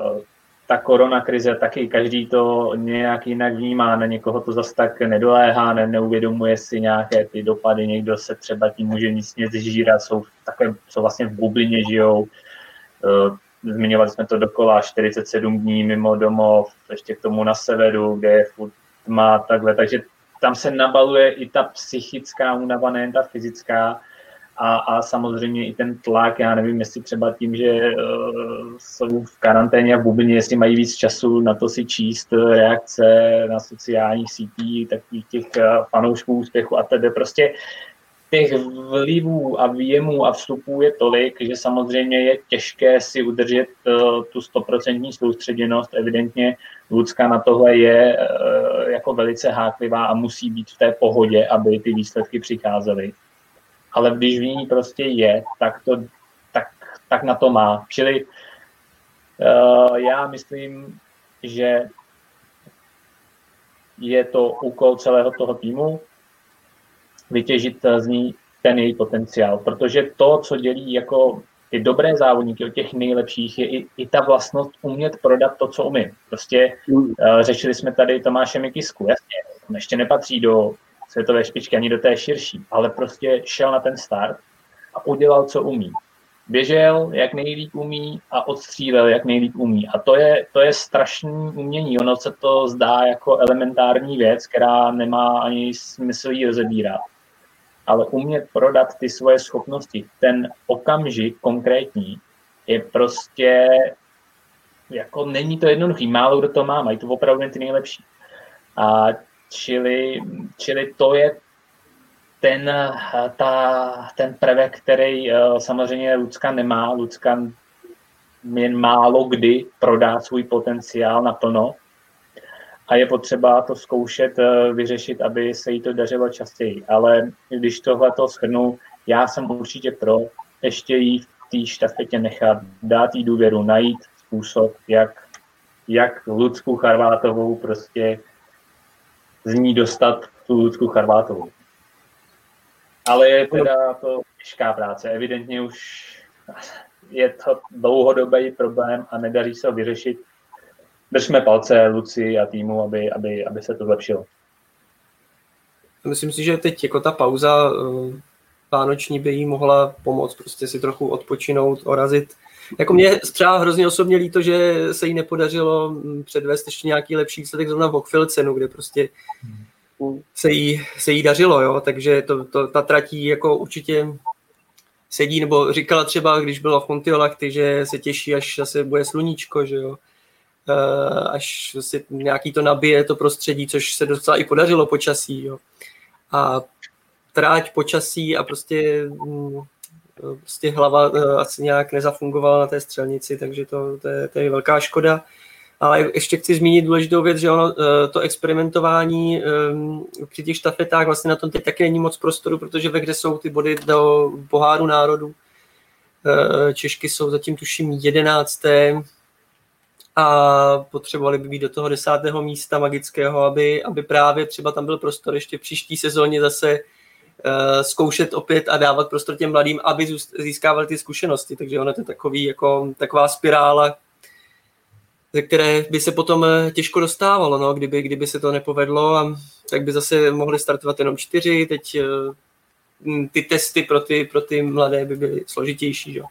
Ta korona krize taky každý to nějak jinak vnímá, na někoho to zase tak nedoléhá, ne, neuvědomuje si nějaké ty dopady, někdo se třeba tím může místně zžírat, jsou, takové, jsou vlastně v bublině, žijou. Eh, zmiňovali jsme to dokola, 47 dní mimo domov, ještě k tomu na severu, kde je furt tma, takhle, takže tam se nabaluje i ta psychická únava, nejen ta fyzická, a, a samozřejmě i ten tlak, já nevím, jestli třeba tím, že uh, jsou v karanténě a v bublině, jestli mají víc času na to si číst reakce na sociálních sítích, takových těch uh, fanoušků úspěchu a tedy prostě těch vlivů a výjemů a vstupů je tolik, že samozřejmě je těžké si udržet uh, tu stoprocentní soustředěnost. Evidentně Lucka na tohle je uh, jako velice háklivá a musí být v té pohodě, aby ty výsledky přicházely ale když v ní prostě je, tak, to, tak, tak na to má. Čili uh, já myslím, že je to úkol celého toho týmu vytěžit z ní ten její potenciál, protože to, co dělí jako ty dobré závodníky od těch nejlepších, je i, i ta vlastnost umět prodat to, co umí. Prostě uh, řešili jsme tady Tomáše Mikisku, jasně, on ještě nepatří do světové špičky, ani do té širší, ale prostě šel na ten start a udělal, co umí. Běžel, jak nejlíp umí a odstřílel, jak nejlíp umí. A to je, to je strašný umění. Ono se to zdá jako elementární věc, která nemá ani smysl jí rozebírat. Ale umět prodat ty svoje schopnosti, ten okamžik konkrétní, je prostě jako není to jednoduchý. Málo kdo to má, mají to opravdu ty nejlepší. A Čili, čili to je ten, ta, ten prvek, který eh, samozřejmě Lucka nemá. Lucka jen málo kdy prodá svůj potenciál naplno a je potřeba to zkoušet eh, vyřešit, aby se jí to dařilo častěji. Ale když tohle to shrnu, já jsem určitě pro ještě jí v té štafetě nechat, dát jí důvěru, najít způsob, jak, jak Lucku Charvátovou prostě z ní dostat tu Lucku Charvátovou. Ale je teda to těžká práce. Evidentně už je to dlouhodobý problém a nedaří se ho vyřešit. Držme palce Luci a týmu, aby, aby, aby se to zlepšilo.
Myslím si, že teď jako ta pauza eh, vánoční by jí mohla pomoct prostě si trochu odpočinout, orazit jako mě třeba hrozně osobně líto, že se jí nepodařilo mm, předvést ještě nějaký lepší výsledek zrovna v Hochfilcenu, kde prostě se jí, se jí dařilo, jo? takže to, to, ta tratí jako určitě sedí, nebo říkala třeba, když byla v Kontiolakty, že se těší, až zase bude sluníčko, že jo, eh, až si nějaký to nabije to prostředí, což se docela i podařilo počasí, jo. A tráť počasí a prostě mm, prostě hlava eh, asi nějak nezafungovala na té střelnici, takže to, to, je, to je velká škoda. Ale ještě chci zmínit důležitou věc, že ono, eh, to experimentování ehm, při těch štafetách vlastně na tom teď taky není moc prostoru, protože ve kde jsou ty body do poháru národů. Eh, Češky jsou zatím tuším jedenácté a potřebovali by být do toho desátého místa magického, aby, aby právě třeba tam byl prostor ještě v příští sezóně zase zkoušet opět a dávat prostor těm mladým, aby získávali ty zkušenosti. Takže ono to je takový, jako, taková spirála, ze které by se potom eh, těžko dostávalo, no, kdyby, kdyby se to nepovedlo, a, tak by zase mohli startovat jenom čtyři, teď uh, ty testy pro ty, pro ty mladé by byly složitější. Jo.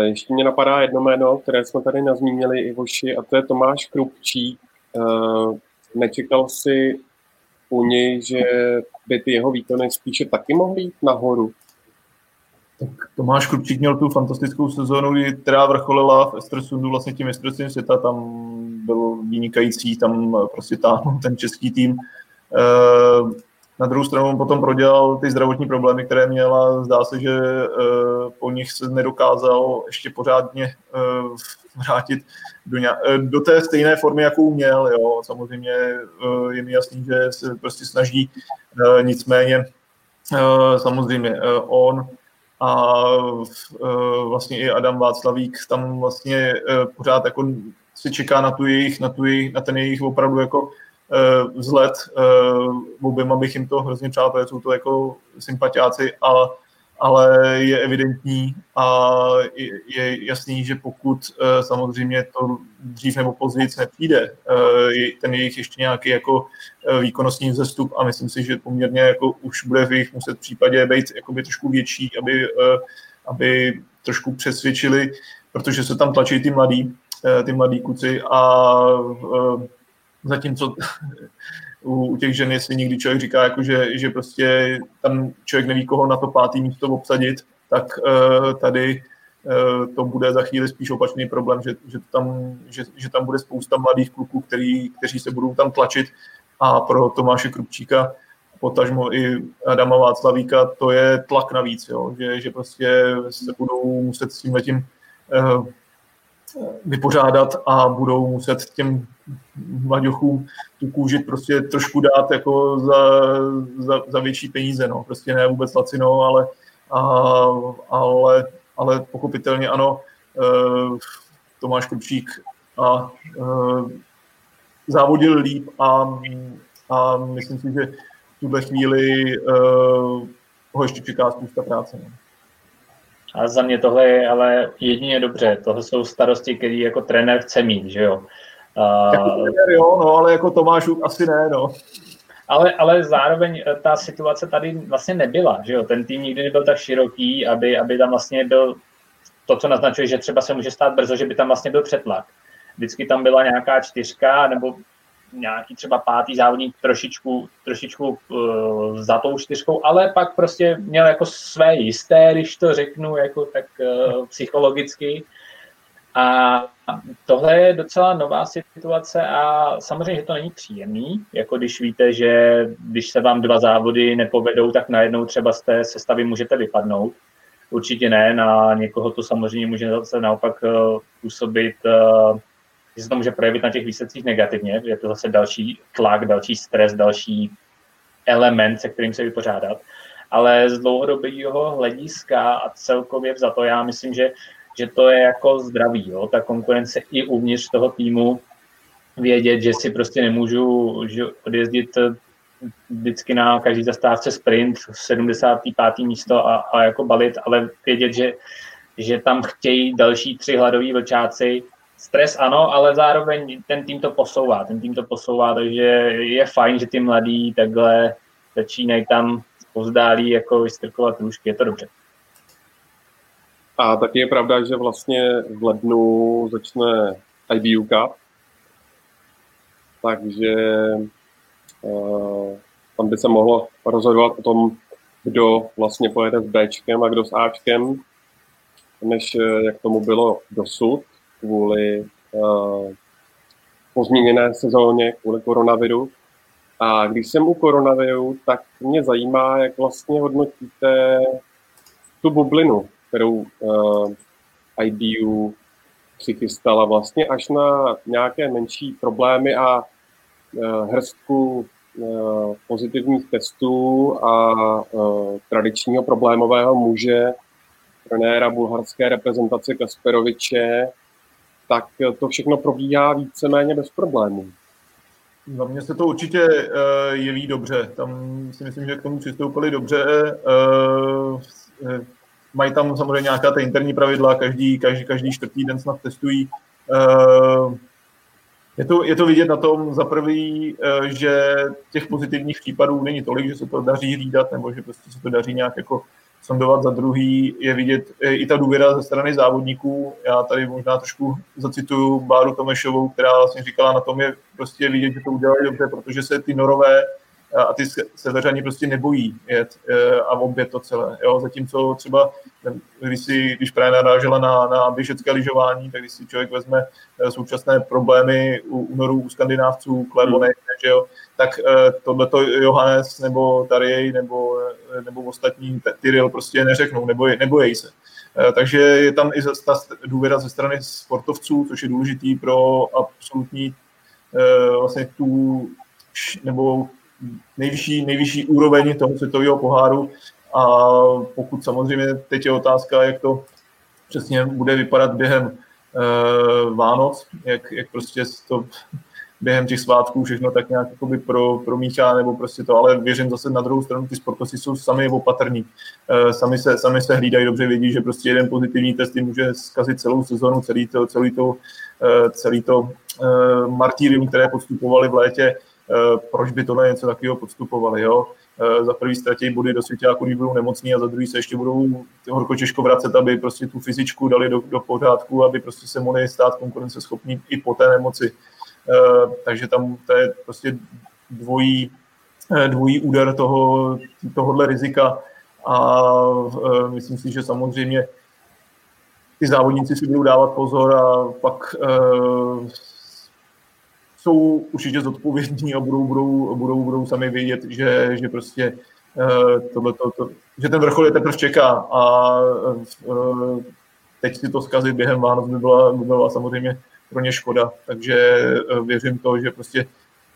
Ještě mě napadá jedno jméno, které jsme tady nazmínili i voši, a to je Tomáš Krupčí. Nečekal si u něj, že by ty jeho výkony spíše taky mohly jít nahoru?
Tak Tomáš Krupčík měl tu fantastickou sezónu, která vrcholila v Estersundu vlastně tím mistrovstvím světa, tam byl vynikající, tam prostě táhnul ten český tým. Na druhou stranu on potom prodělal ty zdravotní problémy, které měl a zdá se, že po nich se nedokázal ještě pořádně vrátit do, ně, do té stejné formy, jakou měl. Jo. Samozřejmě je mi jasný, že se prostě snaží, nicméně samozřejmě on a vlastně i Adam Václavík tam vlastně pořád jako si čeká na tu jejich, na, tu jejich, na ten jejich opravdu jako vzhled. Oběma bych jim to hrozně přál, jsou to jako sympatiáci, ale ale je evidentní a je jasný, že pokud eh, samozřejmě to dřív nebo později nepřijde, eh, ten jejich ještě nějaký jako eh, výkonnostní vzestup a myslím si, že poměrně jako už bude v jejich muset případě být jakoby trošku větší, aby, aby trošku přesvědčili, protože se tam tlačí ty mladí, ty mladí kuci a zatímco u, u těch žen, jestli někdy člověk říká, jako že, že prostě tam člověk neví, koho na to pátý místo obsadit, tak uh, tady uh, to bude za chvíli spíš opačný problém, že, že, tam, že, že tam bude spousta mladých kluků, který, kteří se budou tam tlačit a pro Tomáše Krupčíka potažmo i Adama Václavíka, to je tlak navíc, jo? Že, že prostě se budou muset s tím letím uh, vypořádat a budou muset těm mladěchům tu kůži prostě trošku dát jako za, za, za větší peníze, no. Prostě ne vůbec lacino, ale, a, ale, ale pochopitelně ano, e, Tomáš Krupčík a e, závodil líp a, a myslím si, že v tuhle chvíli e, ho ještě čeká spousta práce. No.
A za mě tohle je ale jedině dobře. Tohle jsou starosti, které jako trenér chce mít, že jo.
Uh, jako trenér jo, no, ale jako Tomáš asi ne, no.
Ale, ale zároveň eh, ta situace tady vlastně nebyla, že jo. Ten tým nikdy nebyl tak široký, aby, aby tam vlastně byl to, co naznačuje, že třeba se může stát brzo, že by tam vlastně byl přetlak. Vždycky tam byla nějaká čtyřka nebo nějaký třeba pátý závodník trošičku, trošičku uh, za tou čtyřkou, ale pak prostě měl jako své jisté, když to řeknu jako tak uh, psychologicky. A tohle je docela nová situace a samozřejmě, že to není příjemný, jako když víte, že když se vám dva závody nepovedou, tak najednou třeba z té sestavy můžete vypadnout. Určitě ne, na někoho to samozřejmě může zase naopak uh, působit uh, že se to může projevit na těch výsledcích negativně, že je to zase další tlak, další stres, další element, se kterým se vypořádat. Ale z dlouhodobého hlediska a celkově za to já myslím, že, že to je jako zdravý, jo? ta konkurence i uvnitř toho týmu, vědět, že si prostě nemůžu že odjezdit vždycky na každý zastávce sprint, 75. místo a, a jako balit, ale vědět, že, že tam chtějí další tři hladoví vlčáci, stres ano, ale zároveň ten tým to posouvá, ten tým to posouvá, takže je fajn, že ty mladí takhle začínají tam pozdálí jako vystrkovat růžky, je to dobře.
A taky je pravda, že vlastně v lednu začne IBU Cup, takže uh, tam by se mohlo rozhodovat o tom, kdo vlastně pojede s Bčkem a kdo s Ačkem, než eh, jak tomu bylo dosud kvůli uh, pozměněné sezóně, kvůli koronaviru. A když jsem u koronaviru, tak mě zajímá, jak vlastně hodnotíte tu bublinu, kterou uh, IBU přichystala vlastně až na nějaké menší problémy a uh, hrstku uh, pozitivních testů a uh, tradičního problémového muže, trenéra bulharské reprezentace Kasperoviče, tak to všechno probíhá víceméně bez problémů.
Za mě se to určitě uh, jeví dobře. Tam si myslím, že k tomu přistoupili dobře. Uh, mají tam samozřejmě nějaká ta interní pravidla, každý, každý, každý čtvrtý den snad testují. Je to, je to vidět na tom za prvý, že těch pozitivních případů není tolik, že se to daří hlídat, nebo že prostě se to daří nějak jako sondovat, za druhý je vidět i ta důvěra ze strany závodníků. Já tady možná trošku zacituju Báru Tomešovou, která vlastně říkala, na tom je prostě vidět, že to udělali dobře, protože se ty norové a ty severani prostě nebojí jet e, a obět to celé. Jo? Zatímco třeba, když, si, když právě narážela na, na běžecké lyžování, tak když si člověk vezme e, současné problémy u únorů u skandinávců, Klebonek, hmm. že jo, tak e, tohleto Johannes nebo Tarej nebo, nebo ostatní Tyril prostě neřeknou, nebojí, nebojí se. Takže je tam i ta důvěra ze strany sportovců, což je důležitý pro absolutní vlastně tu nebo nejvyšší, nejvyšší úroveň toho světového poháru a pokud samozřejmě teď je otázka, jak to přesně bude vypadat během uh, Vánoc, jak, jak prostě to během těch svátků všechno tak nějak jakoby pro, promíchá, nebo prostě to, ale věřím zase na druhou stranu, ty sportovci jsou sami opatrní. Uh, sami, se, sami se hlídají, dobře vědí, že prostě jeden pozitivní test jim může zkazit celou sezonu, celý to, celý to, uh, celý to uh, martýrium, které podstupovali v létě, Eh, proč by tohle něco takového podstupovali. Jo? Eh, za prvý ztratí body do světáku, když budou nemocní a za druhý se ještě budou horko těžko vracet, aby prostě tu fyzičku dali do, do pořádku, aby prostě se mohli stát konkurenceschopní i po té nemoci. Eh, takže tam to je prostě dvojí, dvojí úder toho, tohohle rizika a myslím si, že samozřejmě ty závodníci si budou dávat pozor a pak jsou určitě zodpovědní a budou, budou, budou, budou sami vědět, že, že prostě uh, tohle, to, že ten vrchol je teprve čeká a uh, teď si to zkazit během Vánoc by byla, by byla samozřejmě pro ně škoda, takže uh, věřím to, že prostě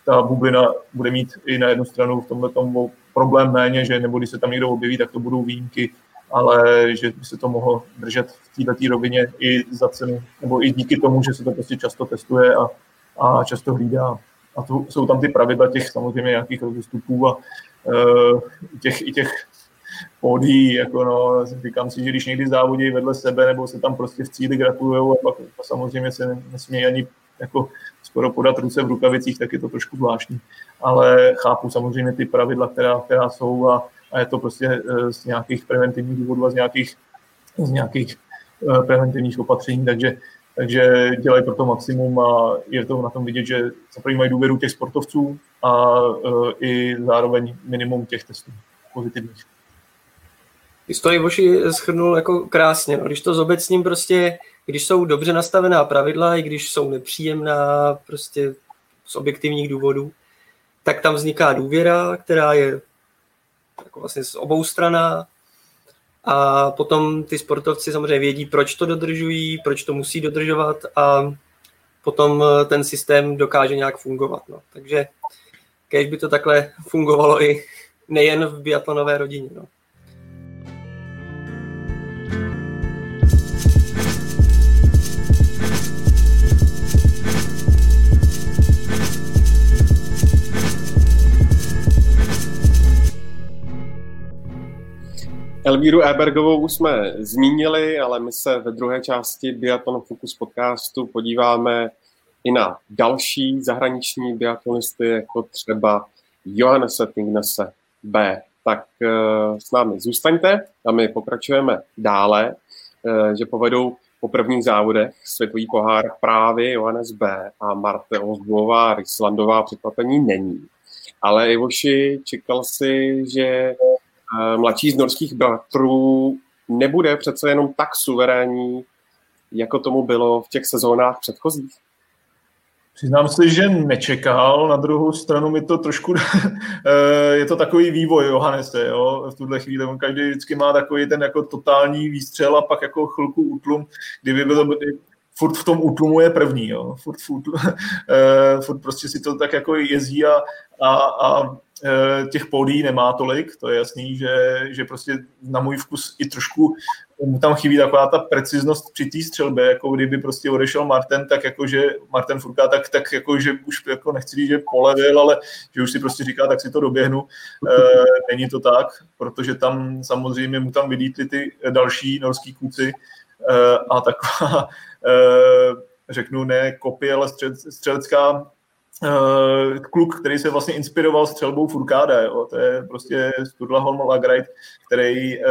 ta bublina bude mít i na jednu stranu v tomhle tomu problém méně, že nebo když se tam někdo objeví, tak to budou výjimky, ale že by se to mohlo držet v této rovině i za cenu, nebo i díky tomu, že se to prostě často testuje a a často hlídá. A to jsou tam ty pravidla těch samozřejmě nějakých rozestupů a uh, těch, i těch pódí, jako no, říkám si, že když někdy závodí vedle sebe nebo se tam prostě v cíli gratulují a pak to samozřejmě se nesmí ani jako skoro podat ruce v rukavicích, tak je to trošku zvláštní. Ale chápu samozřejmě ty pravidla, která, která jsou a, a je to prostě z nějakých preventivních důvodů a z nějakých, z nějakých preventivních opatření, takže takže dělají pro to maximum a je to na tom vidět, že za mají důvěru těch sportovců a uh, i zároveň minimum těch testů pozitivních.
Ty to Ivoši schrnul jako krásně, no. když to zobecním prostě, když jsou dobře nastavená pravidla, i když jsou nepříjemná prostě z objektivních důvodů, tak tam vzniká důvěra, která je jako vlastně z obou strana a potom ty sportovci samozřejmě vědí, proč to dodržují, proč to musí dodržovat a potom eh, ten systém dokáže nějak fungovat. No. Takže když by to takhle fungovalo i nejen v biatlonové rodině. No.
Elvíru Ebergovou jsme zmínili, ale my se ve druhé části Biathlon Focus podcastu podíváme i na další zahraniční biatlonisty, jako třeba Johannese Tingnese B. Tak uh, s námi zůstaňte a my pokračujeme dále, uh, že povedou po prvních závodech světový pohár právě Johannes B. a Marte Ozbová, Ryslandová překvapení není. Ale Ivoši, čekal si, že mladší z norských bratrů nebude přece jenom tak suverénní, jako tomu bylo v těch sezónách předchozích?
Přiznám se, že nečekal, na druhou stranu mi to trošku, (laughs) eh, je to takový vývoj Johannese, jo, v tuhle chvíli, on každý vždycky má takový ten jako totální výstřel a pak jako chvilku útlum, kdyby bylo, furt v tom útlumu je první, jo, furt, furt, (laughs) eh, furt prostě si to tak jako jezdí a, a, a těch pódí nemá tolik, to je jasný, že, že prostě na můj vkus i trošku mu tam chybí taková ta preciznost při té střelbě, jako kdyby prostě odešel Martin, tak jako, že Martin Furka, tak, tak jako, že už jako nechci říct, že polevil, ale že už si prostě říká, tak si to doběhnu. E, není to tak, protože tam samozřejmě mu tam vydítli ty další norský kluci e, a taková, e, řeknu ne kopie, ale střel, střelecká kluk, který se vlastně inspiroval střelbou Furkáda, jo. to je prostě Sturla Holm Lagreit, který uh,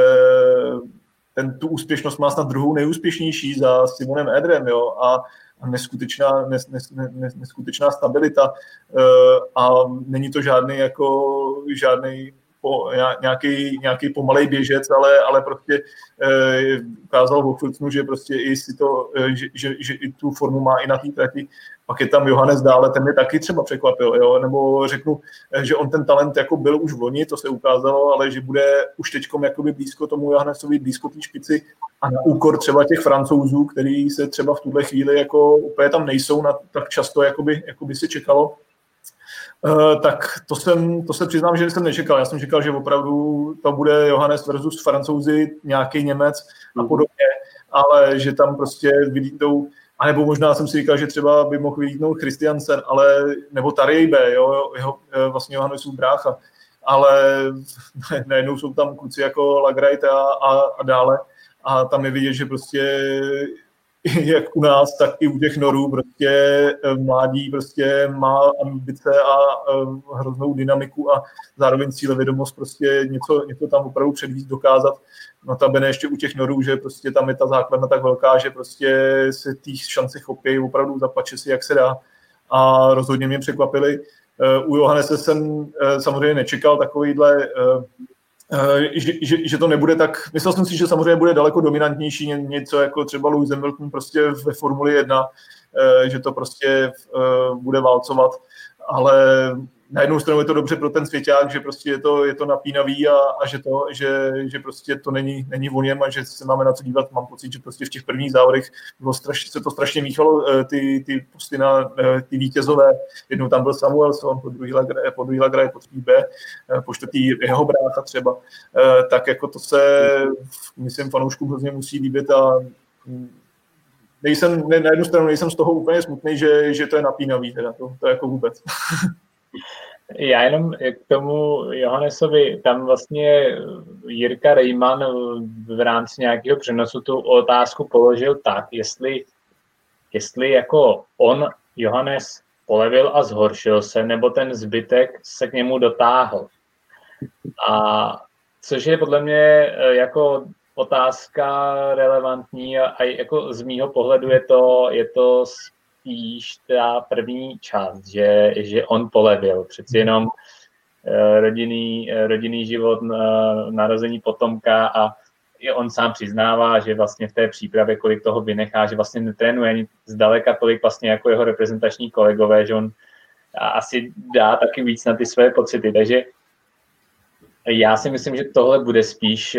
ten tu úspěšnost má snad druhou nejúspěšnější za Simonem Edrem, jo, a neskutečná, nes, nes, nes, neskutečná stabilita uh, a není to žádný jako žádný po, nějaký, nějaký pomalej běžec, ale, ale prostě eh, ukázal v Fulcnu, že prostě i si to, eh, že, že, že, i tu formu má i na té trati. Pak je tam Johannes dále, ten mě taky třeba překvapil, jo? nebo řeknu, eh, že on ten talent jako byl už v loni, to se ukázalo, ale že bude už teď jakoby blízko tomu Johannesovi, blízko té špici a na úkor třeba těch francouzů, který se třeba v tuhle chvíli jako úplně tam nejsou na, tak často, jakoby, jakoby se čekalo, tak to jsem, to se přiznám, že jsem nečekal. Já jsem čekal, že opravdu to bude Johannes versus Francouzi, nějaký Němec a mhm. podobně, ale že tam prostě vylítou, anebo možná jsem si říkal, že třeba by mohl vylítnout Christiansen, ale, nebo Tarjejbe, jo, jeho, eh, vlastně Johannesův brácha, ale (laughs) najednou jsou tam kluci jako Lagrajt a, a, a dále a tam je vidět, že prostě (laughs) jak u nás, tak i u těch norů prostě eh, mládí prostě má ambice a eh, hroznou dynamiku a zároveň cílevědomost prostě něco, něco tam opravdu předvíc dokázat. No ta ještě u těch norů, že prostě tam je ta základna tak velká, že prostě se těch šance chopí opravdu zapače si, jak se dá. A rozhodně mě překvapili. Eh, u Johannese jsem samozřejmě nečekal takovýhle že, že, že to nebude tak, myslel jsem si, že samozřejmě bude daleko dominantnější něco jako třeba Lewis Hamilton prostě ve Formuli 1, eh, že to prostě eh, bude válcovat, ale na jednu stranu je to dobře pro ten svěťák, že prostě je to, je to napínavý a, a že, to, že, že, prostě to není, není o něm a že se máme na co dívat. Mám pocit, že prostě v těch prvních závodech bylo straš, se to strašně míchalo, eh, ty, ty posty na eh, ty vítězové. Jednou tam byl Samuelson, po druhý Lagra, po druhý Lagra, po třetí B, eh, po čtvrtý jeho brácha třeba. Tak jako to se, myslím, fanouškům hrozně musí líbit a mm, nejsem, ne, na jednu stranu nejsem z toho úplně smutný, že, že to je napínavý, teda to, to jako vůbec.
Já jenom k tomu Johannesovi, tam vlastně Jirka Rejman v rámci nějakého přenosu tu otázku položil tak, jestli, jestli jako on, Johannes, polevil a zhoršil se, nebo ten zbytek se k němu dotáhl. A což je podle mě eh, jako otázka relevantní a, a jako z mýho pohledu je to, je to spíš ta první část, že, že on polevil. Přeci jenom uh, rodinný, uh, rodinný život, narození potomka a i on sám přiznává, že vlastně v té přípravě kolik toho vynechá, že vlastně netrénuje ani zdaleka tolik vlastně jako jeho reprezentační kolegové, že on asi dá taky víc na ty své pocity, takže já si myslím, že tohle bude spíš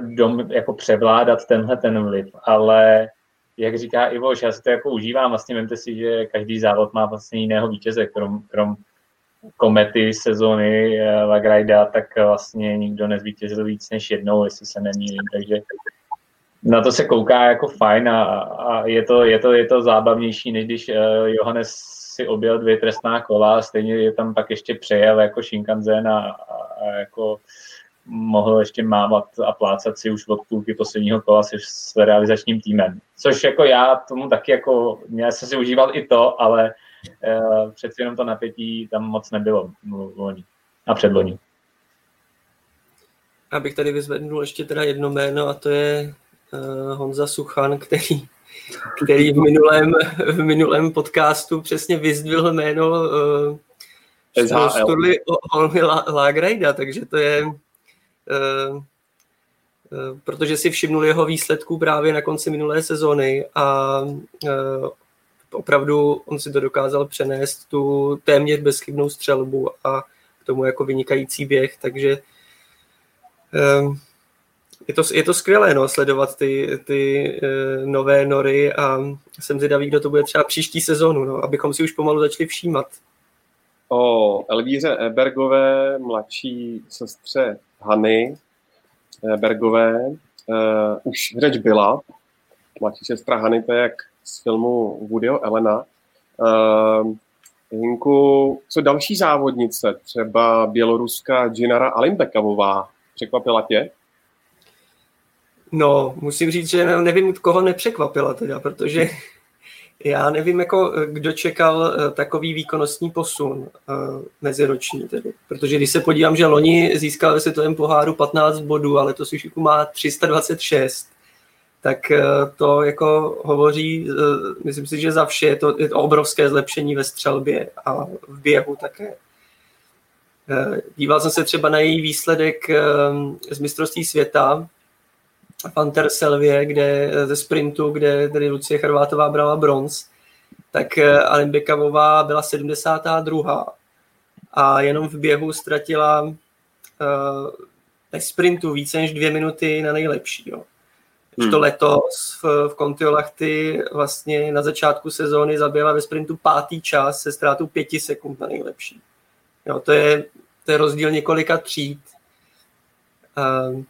dom, jako převládat tenhle ten vliv, ale jak říká Ivo, já si to jako užívám, vlastně vemte si, že každý závod má vlastně jiného vítěze, krom, krom komety sezóny eh, Lagrajda, tak vlastně nikdo nezvítězil víc než jednou, jestli se nemýlím, takže na to se kouká jako fajn a, a je, to, je, to, je to zábavnější, než když uh, Johannes si objel dvě trestná kola, stejně je tam pak ještě přejel jako Shinkansen a, a, a jako mohl ještě mávat a plácat si už od půlky posledního kola se s realizačním týmem. Což jako já tomu taky jako, já jsem si užíval i to, ale uh, přeci jenom to napětí tam moc nebylo loni a předloni.
Abych tady vyzvednul ještě teda jedno jméno a to je Honza Suchan, který, který v minulém, v minulém podcastu přesně vyzdvihl jméno uh, Sturly Lagrejda, takže to je Eh, eh, protože si všimnul jeho výsledků právě na konci minulé sezóny a eh, opravdu on si to dokázal přenést tu téměř bezchybnou střelbu a k tomu jako vynikající běh, takže je to, je to skvělé no, sledovat ty, ty nové nory a jsem zvědavý, kdo to bude třeba příští sezónu, no, abychom si už pomalu začali všímat.
O Elvíře Ebergové, mladší sestře Hany eh, Bergové uh, už řeč byla. Mladší sestra Hany, to je jak z filmu Woodyho Elena. Uh, Hinku, co další závodnice, třeba běloruská Ginara Alimbekavová, překvapila tě?
No, musím říct, že nevím, koho nepřekvapila teda, protože (laughs) Já nevím, jako, kdo čekal takový výkonnostní posun meziroční tedy. Protože když se podívám, že loni získal ve světovém poháru 15 bodů, ale to už má 326, tak to jako hovoří, myslím si, že za vše je to, je to obrovské zlepšení ve střelbě a v běhu také. Díval jsem se třeba na její výsledek z mistrovství světa Panter Selvě, kde ze sprintu, kde tedy Lucie Chrvátová brala bronz, tak Alin Bekavová byla 72. A jenom v běhu ztratila uh, ve sprintu více než dvě minuty na nejlepší. Jo. Hmm. To letos v, v Kontiolachty vlastně na začátku sezóny zabila ve sprintu pátý čas se ztrátou pěti sekund na nejlepší. Jo, to, je, to je rozdíl několika tříd. Uh,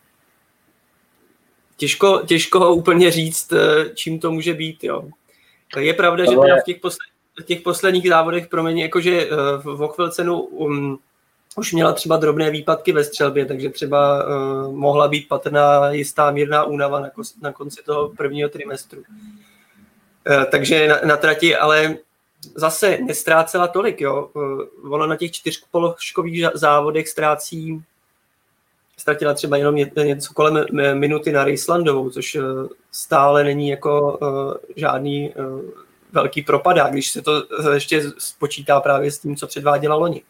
těžko, těžko úplně říct, eh, čím to může být. Jo. Je pravda, že teda v těch, posle, v těch posledních závodech pro mě, jakože eh, v Ochvilcenu um, už měla třeba drobné výpadky ve střelbě, takže třeba uh, mohla být patrná jistá mírná únava na, kos, na konci toho prvního trimestru. Uh, takže na, na trati, ale zase nestrácela tolik, jo. Uh, ona na těch čtyřpoložkových závodech ztrácí ztratila třeba jenom něco kolem minuty na Rejslandovou, což eh, stále není jako eh, žádný eh, velký propadá, když se to ještě spočítá právě s tím, co předváděla loni.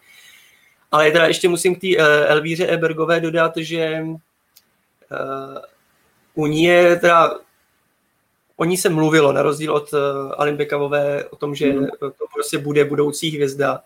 Ale teda ještě musím k té Elvíře Ebergové dodat, že u ní je teda o ní se mluvilo, na rozdíl od Alin Bekavové, o tom, že mhm. to prostě bude budoucí hvězda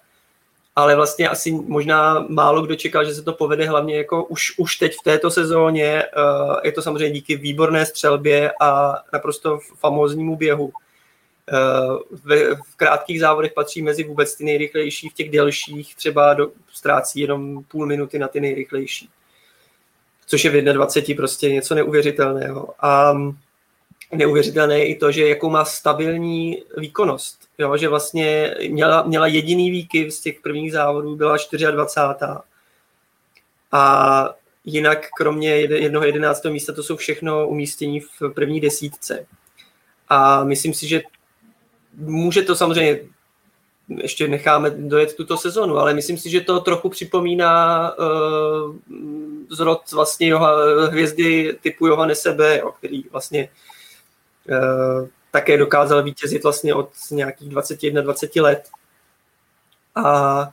ale vlastně asi možná málo kdo čekal, že se to povede hlavně jako už, už teď v této sezóně. Uh, je to samozřejmě díky výborné střelbě a naprosto famóznímu běhu. Uh, v, v krátkých závodech patří mezi vůbec ty nejrychlejší, v těch delších třeba do, ztrácí jenom půl minuty na ty nejrychlejší. Což je v 21 prostě něco neuvěřitelného. A neuvěřitelné je i to, že jakou má stabilní výkonnost. Jo, že vlastně měla, měla jediný výkyv z těch prvních závodů, byla 24. A jinak kromě jednoho jedenáctého místa to jsou všechno umístění v první desítce. A myslím si, že může to samozřejmě ještě necháme dojet tuto sezonu, ale myslím si, že to trochu připomíná uh, zrod vlastně jeho, hvězdy typu Johannese B., jo, který vlastně také dokázal vítězit vlastně od nějakých 21-20 let. A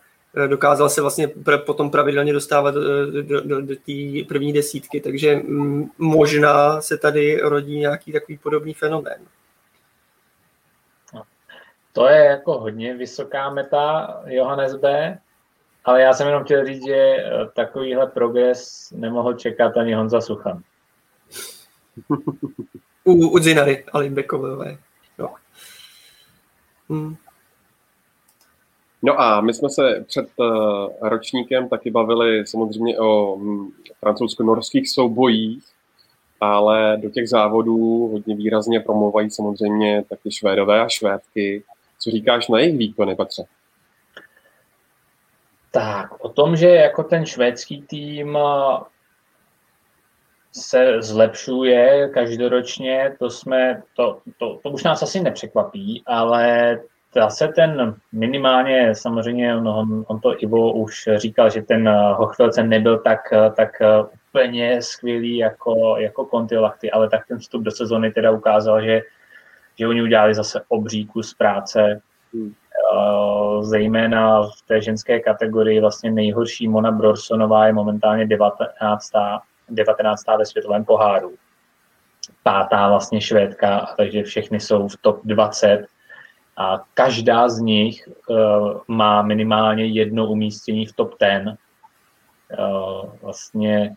e, dokázal se vlastně potom pravidelně dostávat do, do, do, do té první desítky, takže mm, možná se tady rodí nějaký takový podobný fenomén.
No, to je jako hodně vysoká meta Johannes B., ale já jsem jenom chtěl říct, že takovýhle progres nemohl čekat ani Honza Suchan. (laughs)
u, u Zinary Alimbekové. Jo.
Hmm. No a my jsme se před uh, ročníkem taky bavili samozřejmě o um, francouzsko-norských soubojích, ale do těch závodů hodně výrazně promluvají samozřejmě taky Švédové a Švédky. Co říkáš na jejich výkony, Petře?
Tak, o tom, že jako ten švédský tým se zlepšuje každoročně, to jsme, to, to, to už nás asi nepřekvapí, ale zase ten minimálně, samozřejmě on, on to Ivo už říkal, že ten Hochvelce nebyl tak, tak úplně skvělý jako, jako Contilachty, ale tak ten vstup do sezony teda ukázal, že, že oni udělali zase obří kus práce, hmm. zejména v té ženské kategorii vlastně nejhorší Mona Brorsonová je momentálně 19. 19. ve světovém poháru. Pátá vlastně Švédka, takže všechny jsou v top 20 a každá z nich uh, má minimálně jedno umístění v top 10. Uh, eh, vlastně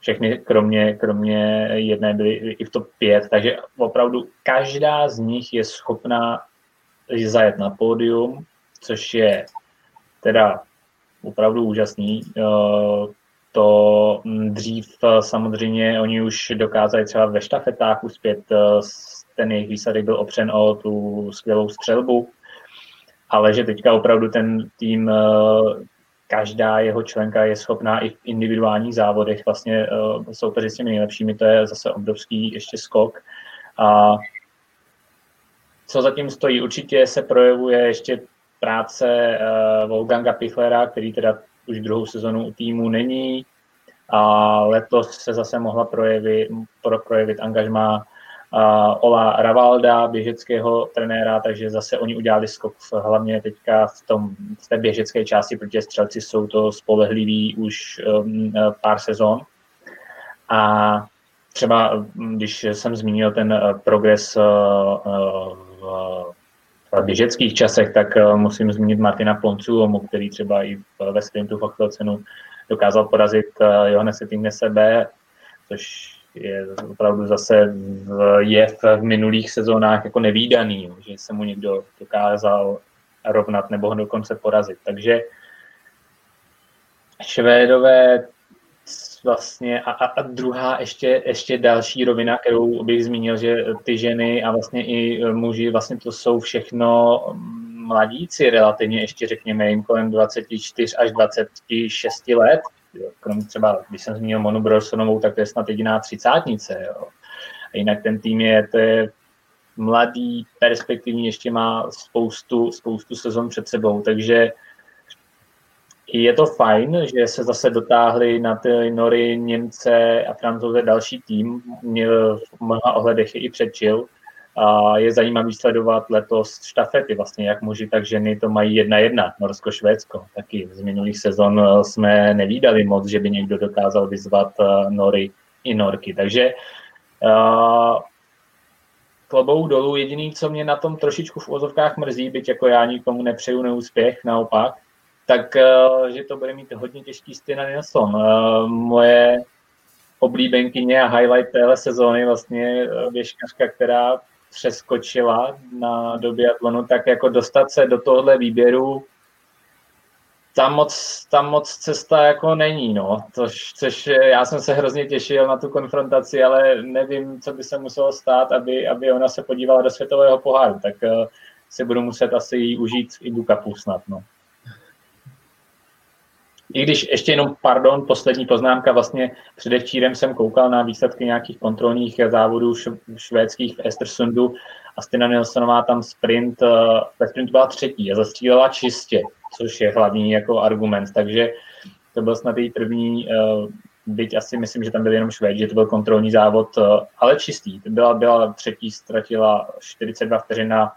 všechny kromě, kromě jedné byly i v top 5, takže opravdu každá z nich je schopná zajet na pódium, což je teda opravdu úžasný. Uh, to mm, dřív eh, samozřejmě oni už dokázali třeba ve štafetách uspět, eh, ten jejich výsledek byl opřen o tu skvělou střelbu, ale že teďka opravdu ten tým, eh, každá jeho členka je schopná i v individuálních závodech vlastně soupeřit s těmi nejlepšími, to je zase obrovský ještě skok. A co zatím stojí? Určitě se projevuje ještě práce Wolfganga Pichlera, který teda už druhou sezonu u týmu není. A letos se zase mohla projevit, pro, projevit angažma uh, Ola Ravalda, běžeckého trenéra, takže zase oni udělali skok hlavně teďka v, tom, v té běžecké části, protože střelci jsou to spolehliví už um, pár sezon. A třeba, když jsem zmínil ten progres uh, v v běžeckých časech, tak eh, musím zmínit Martina Poncuomu, který třeba i ve sprintu v cenu dokázal porazit eh, Johannese sebe, což je opravdu zase je v minulých sezónách jako nevýdaný, že se mu někdo dokázal rovnat nebo ho dokonce porazit. Takže Švédové vlastně a, a, a druhá ještě, ještě další rovina, kterou bych zmínil, že ty ženy a vlastně i muži, vlastně to jsou všechno mladíci relativně, ještě řekněme jim kolem 24 až 26 let. Krom třeba, když jsem zmínil Monu Brossonovou, tak to je snad jediná třicátnice. Jo. A jinak ten tým je, to je mladý, perspektivní, ještě má spoustu, spoustu sezon před sebou, takže je to fajn, že se zase dotáhli na ty Nory, Němce a Francouze další tým. V mnoha ohledech je i předčil. A je zajímavý sledovat letos štafety, vlastně jak muži, tak ženy to mají jedna jedna, Norsko-Švédsko. Taky z minulých sezon eh, jsme nevídali moc, že by někdo dokázal vyzvat eh, Nory i Norky. Takže uh, klobou dolů. Jediný, co mě na tom trošičku v ozovkách mrzí, byť jako já nikomu nepřeju neúspěch, naopak, tak eh, že to bude mít hodně těžký Stina Nilsson. Eh, moje oblíbenkyně a highlight téhle sezóny vlastně eh, běžkařka, která přeskočila na době atlonu, tak jako dostat se do tohohle výběru tam moc, tam moc cesta jako není, no. Což, což já jsem se hrozně těšil na tu konfrontaci, ale nevím, co by se muselo stát, aby, aby ona se podívala do světového poháru, tak uh, si budu muset asi užít i Dukapu snad, no. I když ještě jenom, pardon, poslední poznámka, vlastně předevčírem jsem koukal na výsledky nějakých kontrolních závodů švédských v Estersundu a Stina Nilsonová tam sprint, eh, ve sprintu byla třetí a zastřílela čistě, což je hlavní jako argument, takže to byl snad její první, eh, byť asi myslím, že tam byl jenom Švéd, že to byl kontrolní závod, eh, ale čistý. Byla, byla třetí, ztratila 42 vteřin na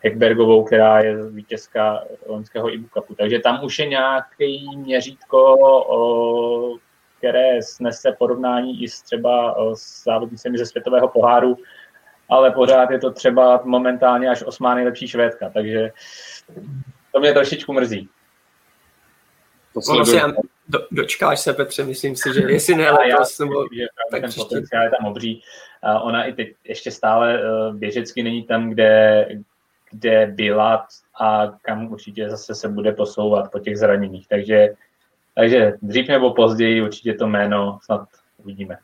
Hekbergovou, která je vítězka loňského IBU Cupu. Takže tam už je nějaký měřítko, které snese porovnání i s třeba s závodnicemi ze světového poháru, ale pořád je to třeba momentálně až osmá nejlepší švédka, takže to mě trošičku mrzí.
To ono si, do, dočkáš se, Petře, myslím si, že jestli ne letos, nebo
že tak ten potenciál je tam obří. Ona i teď ještě stále e, běžecky není tam, kde, kde byla a kam určitě zase se bude posouvat po těch zraněních. Takže, takže dřív nebo později určitě to jméno snad uvidíme.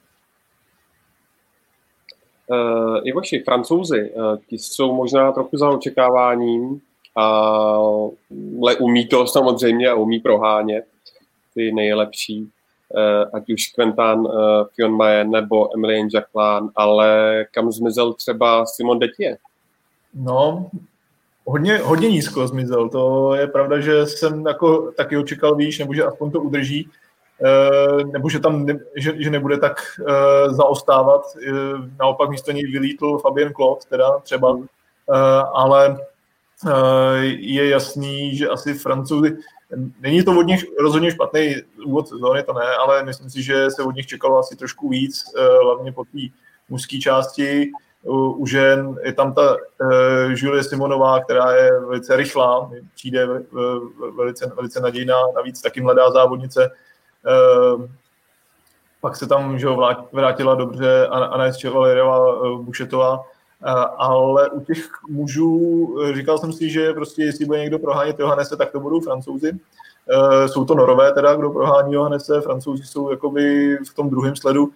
Uh, I vaši francouzi, uh, ti jsou možná trochu za očekáváním, ale umí to samozřejmě a umí prohánět ty nejlepší, uh, ať už Quentin uh, Fionmaje nebo Emilien Jacqueline, ale kam zmizel třeba Simon Detier?
No, hodně, hodně nízko zmizel. To je pravda, že jsem jako taky očekal výš, nebo že aspoň to udrží, eh, nebo že tam ne, že, že nebude tak uh, zaostávat. Eh, naopak místo něj vylítl Fabien Klot, teda třeba, uh, ale je jasný, že asi francouzi, není to od nich rozhodně špatný úvod sezóny, to ne, ale myslím si, že se od nich čekalo asi trošku víc, hlavně po té mužské části u žen je tam ta uh, Julie Simonová, která je velice rychlá, přijde uh, velice, velice nadějná, navíc taky mladá závodnice. Uh, pak se tam že vrátila dobře Anna Chevalerová Bušetová, ale u těch mužů říkal jsem si, že prostě jestli bude někdo prohánět Johannese, tak to budou francouzi. Jsou to norové teda, kdo prohání Johannese, francouzi jsou jakoby v tom druhém sledu.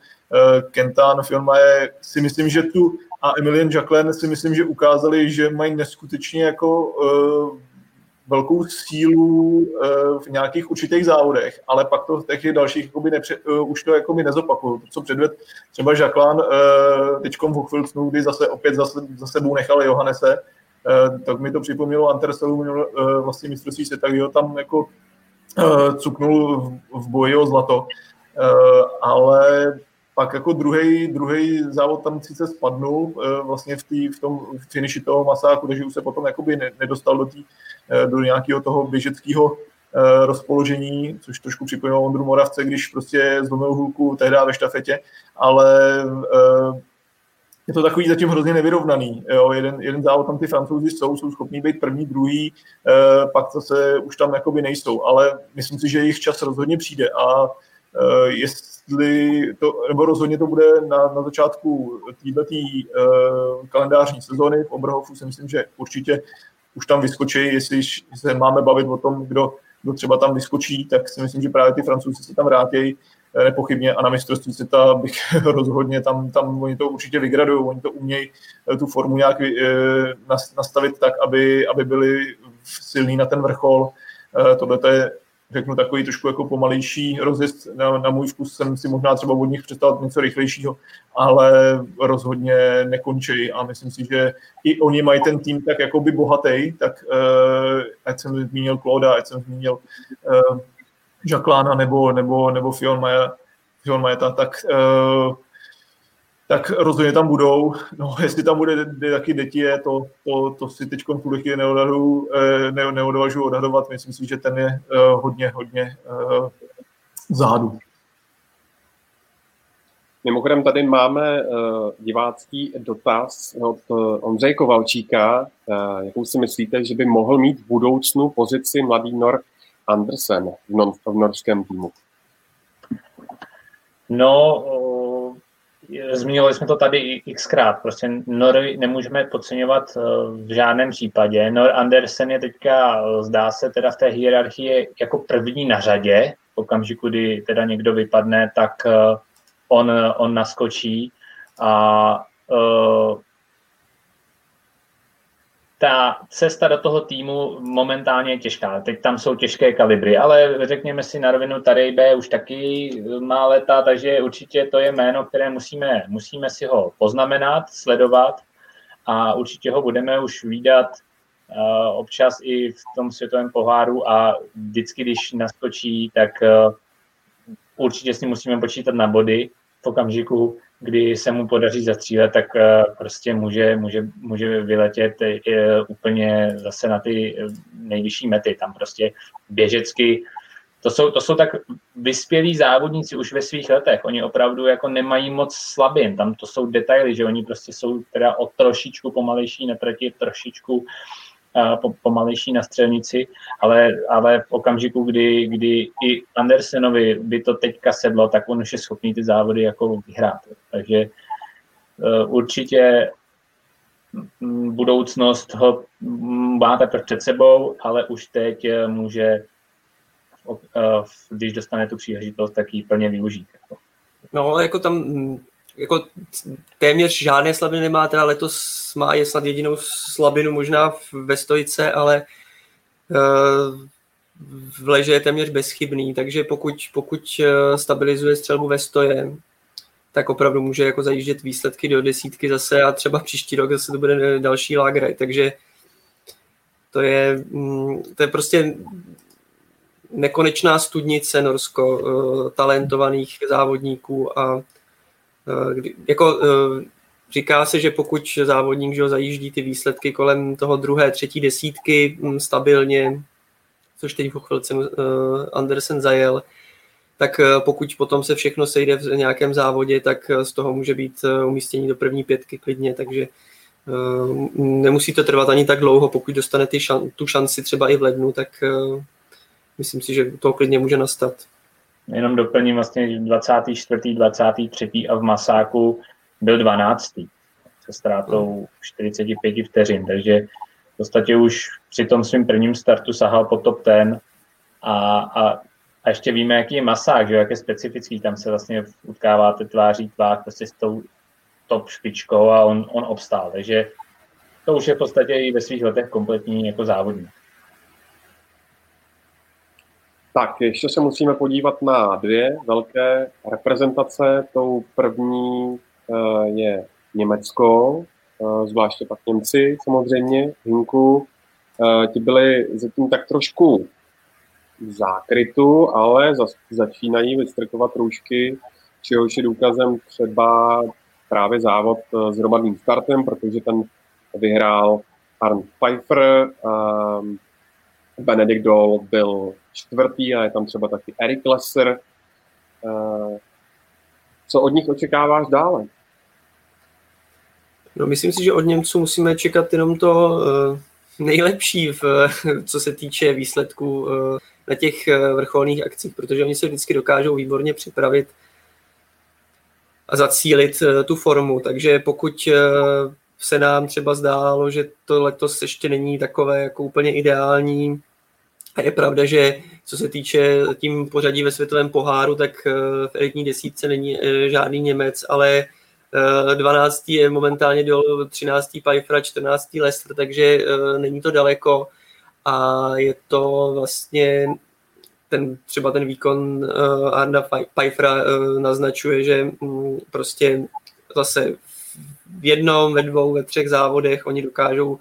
Kentan, Filma je, si myslím, že tu a Emilien Jacqueline si myslím, že ukázali, že mají neskutečně jako uh, velkou sílu uh, v nějakých určitých závodech, ale pak to v těch dalších jakoby nepře, uh, už to jako mi nezopakuju. To, co předved třeba Jacqueline uh, teďkom v Hochfilcnu, kdy zase opět za, za sebou nechal Johannese, tak mi to připomnělo Anterselu vlastně mistrovství světa, kdy ho tam jako cuknul v boji o zlato, ale pak jako druhý, druhý závod tam sice spadnul vlastně v, tý, v tom finiši toho masáku, takže už se potom jakoby nedostal do, tý, do nějakého toho běžeckého Eh, rozpoložení, což trošku připomínalo Ondru Moravce, když prostě zlomil hůlku tehdy ve štafetě, ale eh, je to takový zatím hrozně nevyrovnaný. Jo. Jeden, jeden závod tam ty francouzi jsou, jsou schopní být první, druhý, eh, pak zase už tam jakoby nejsou, ale myslím si, že jejich čas rozhodně přijde a jestli to, nebo rozhodně to bude na, na začátku této kalendářní sezóny v Oberhofu si myslím, že určitě už tam vyskočí, jestli se máme bavit o tom, kdo kdo třeba tam vyskočí, tak si myslím, že právě ty francouzi se tam vrátí eh, nepochybně a na mistrovství světa bych (laughs) rozhodně tam, tam oni to určitě vygradují, oni to umějí eh, tu formu nějak eh, nastavit tak, aby, aby byli silní na ten vrchol. Tohle je řeknu, takový trošku jako pomalejší rozjezd. Na, na můj vkus jsem si možná třeba od nich představil něco rychlejšího, ale rozhodně nekončí a myslím si, že i oni mají ten tým tak jako by bohatý, tak uh, ať jsem zmínil Claude, ať jsem zmínil uh, Jacquelana nebo, nebo, nebo Maja, Fion Majeta, tak uh, tak rozhodně tam budou. No, jestli tam bude taky Detie, to, to, to si teď v tuhle chvíli eh, ne, neodvažuji odhadovat. Myslím si, že ten je uh, hodně, hodně uh, zádu.
Mimochodem tady máme uh, divácký dotaz od uh, Ondřeje Kovalčíka. Uh, jakou si myslíte, že by mohl mít v budoucnu pozici mladý Nor Andersen v, non, v norském týmu?
No, Zmínili jsme to tady xkrát, prostě Nory nemůžeme podceňovat eh, v žádném případě. Nor Andersen je teďka, eh, zdá se teda v té hierarchii jako první na řadě, v okamžiku, kdy teda někdo vypadne, tak eh, on, on naskočí a ta cesta do toho týmu momentálně je těžká. Teď tam jsou těžké kalibry, ale řekněme si na rovinu, B už taky má leta, takže určitě to je jméno, které musíme, musíme si ho poznamenat, sledovat a určitě ho budeme už výdat uh, občas i v tom světovém poháru a vždycky, když naskočí, tak uh, určitě s ním musíme počítat na body v okamžiku, kdy se mu podaří zastřílet, tak eh, prostě může, může, může vyletět eh, úplně zase na ty eh, nejvyšší mety. Tam prostě běžecky to jsou, to jsou tak vyspělí závodníci už ve svých letech. Oni opravdu jako nemají moc slabin. Tam to jsou detaily, že oni prostě jsou teda o trošičku pomalejší na trati, trošičku pomalejší na střelnici, ale, ale v okamžiku, kdy, kdy i Andersenovi by to teďka sedlo, tak on už je schopný ty závody jako vyhrát. Takže e, určitě budoucnost ho má teprve před sebou, ale už teď e, může, e, když dostane tu příležitost, tak ji plně využít.
No, jako tam jako téměř žádné slabiny nemá, teda letos má je snad jedinou slabinu možná ve stojice, ale uh, v leže je téměř bezchybný, takže pokud, pokud eh, stabilizuje střelbu ve stoje, tak opravdu může jako zajíždět výsledky do desítky zase a třeba příští rok zase to bude další lágraj, takže to je, mm, to je prostě nekonečná studnice Norsko, eh, talentovaných závodníků a Eh, jako eh, říká se, že pokud závodník že ho zajíždí ty výsledky kolem toho druhé, třetí desítky hm, stabilně, což teď po chvilce uh, Andersen zajel, tak pokud potom se všechno sejde v nějakém závodě, tak z toho může být umístění do první pětky klidně, takže nemusí to trvat ani tak dlouho, pokud dostane ty šan, tu šanci třeba i v lednu, tak myslím si, že to klidně může nastat
jenom doplním vlastně 24., 23. a v Masáku byl 12. se ztrátou 45 vteřin, takže v podstatě už při tom svým prvním startu sahal po top ten a, a, a ještě víme, jaký je masák, že jak je specifický, tam se vlastně utkáváte tváří tvář prostě s tou top špičkou a on, on obstál, takže to už je v podstatě i ve svých letech kompletní jako závodník.
Tak, ještě se musíme podívat na dvě velké reprezentace. Tou první eh, je Německo, zvláště pak Němci samozřejmě, Hinku, ti byli zatím tak trošku v zákrytu, ale začínají vystrkovat růžky, čehož je důkazem třeba právě závod s hromadným startem, protože ten vyhrál Arn Pfeiffer, Benedict Doll byl čtvrtý a je tam třeba taky Eric Lesser. Uh, co od nich očekáváš dále?
No, myslím si, že od Němců musíme čekat jenom to uh, nejlepší, v, (laughs) co se týče výsledků uh, na těch vrcholných akcích, protože oni se vždycky dokážou výborně připravit a zacílit tu formu. Takže pokud se nám třeba zdálo, že to letos ještě není takové jako úplně ideální, a je pravda, že co se týče tím pořadí ve světovém poháru, tak v elitní desítce není žádný Němec, ale 12. Eh, je momentálně do 13. Pfeiffer, 14. Lester, takže eh, není to daleko a je to vlastně ten, třeba ten výkon Arna uh, naznačuje, že um, prostě zase v jednom, ve dvou, ve třech závodech oni dokážou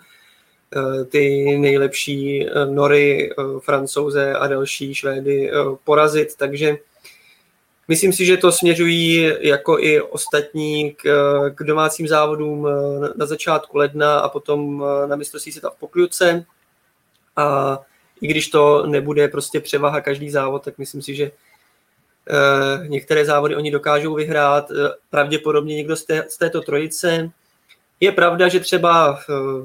ty nejlepší uh, Nory, uh, Francouze a další Švédy porazit, takže Myslím si, že to směřují jako i ostatní k, k domácím závodům eh, na začátku ledna a potom eh, na mistrovství světa v Pokljuce. A i když to nebude prostě převaha každý závod, tak myslím si, že eh, některé závody oni dokážou vyhrát. Pravděpodobně někdo z, té, z této trojice. Je pravda, že třeba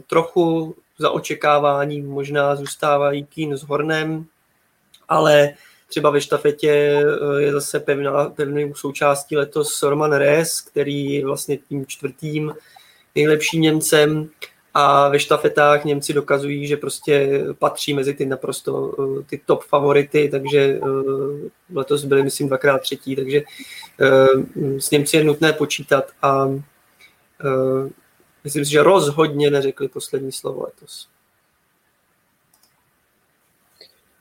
trochu za očekávání možná zůstávají Kín s Hornem, ale Třeba ve štafetě eh, je zase pevná, pevnou součástí letos Roman Res, který je vlastně tím čtvrtým nejlepším Němcem. A ve štafetách Němci dokazují, že prostě patří mezi ty naprosto eh, ty top favority, takže eh, letos byli, myslím, dvakrát třetí, takže s Němci je nutné počítat a myslím si, že rozhodně neřekli poslední slovo letos.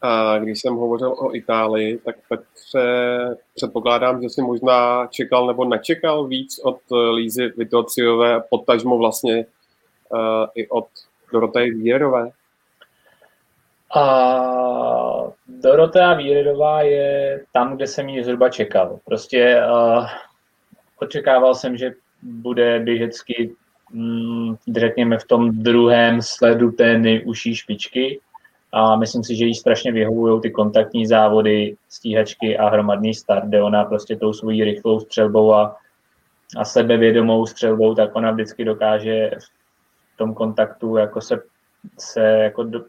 A když jsem hovořil o Itálii, tak Petře, předpokládám, že si možná čekal nebo nečekal víc od Lízy Vitociové, potažmo vlastně uh, i od Dorotej Vírerové?
A Dorotea Víredová je tam, kde jsem ji zhruba čekal. Prostě uh, očekával jsem, že bude běžecky, řekněme, v tom druhém sledu té nejužší špičky a myslím si, že jí strašně vyhovují ty kontaktní závody, stíhačky a hromadný start, kde ona prostě tou svojí rychlou střelbou a, a sebevědomou střelbou, tak ona vždycky dokáže v tom kontaktu jako se, se jako do,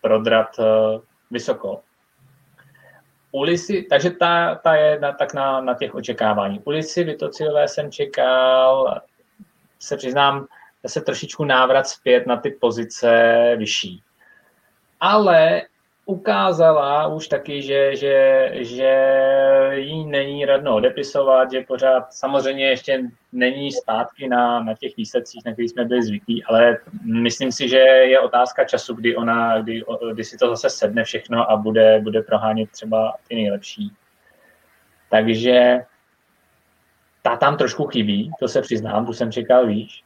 prodrat uh, vysoko. Ulisy, takže ta, ta je na, tak na, na těch očekávání. Ulisy Vitociové jsem čekal, se přiznám, zase trošičku návrat zpět na ty pozice vyšší ale ukázala už taky, že, že, že jí není radno odepisovat, že pořád samozřejmě ještě není zpátky na, na těch výsledcích, na kterých jsme byli zvyklí, ale myslím si, že je otázka času, kdy ona, kdy, kdy si to zase sedne všechno a bude, bude prohánět třeba ty nejlepší. Takže ta tam trošku chybí, to se přiznám, tu jsem čekal výš.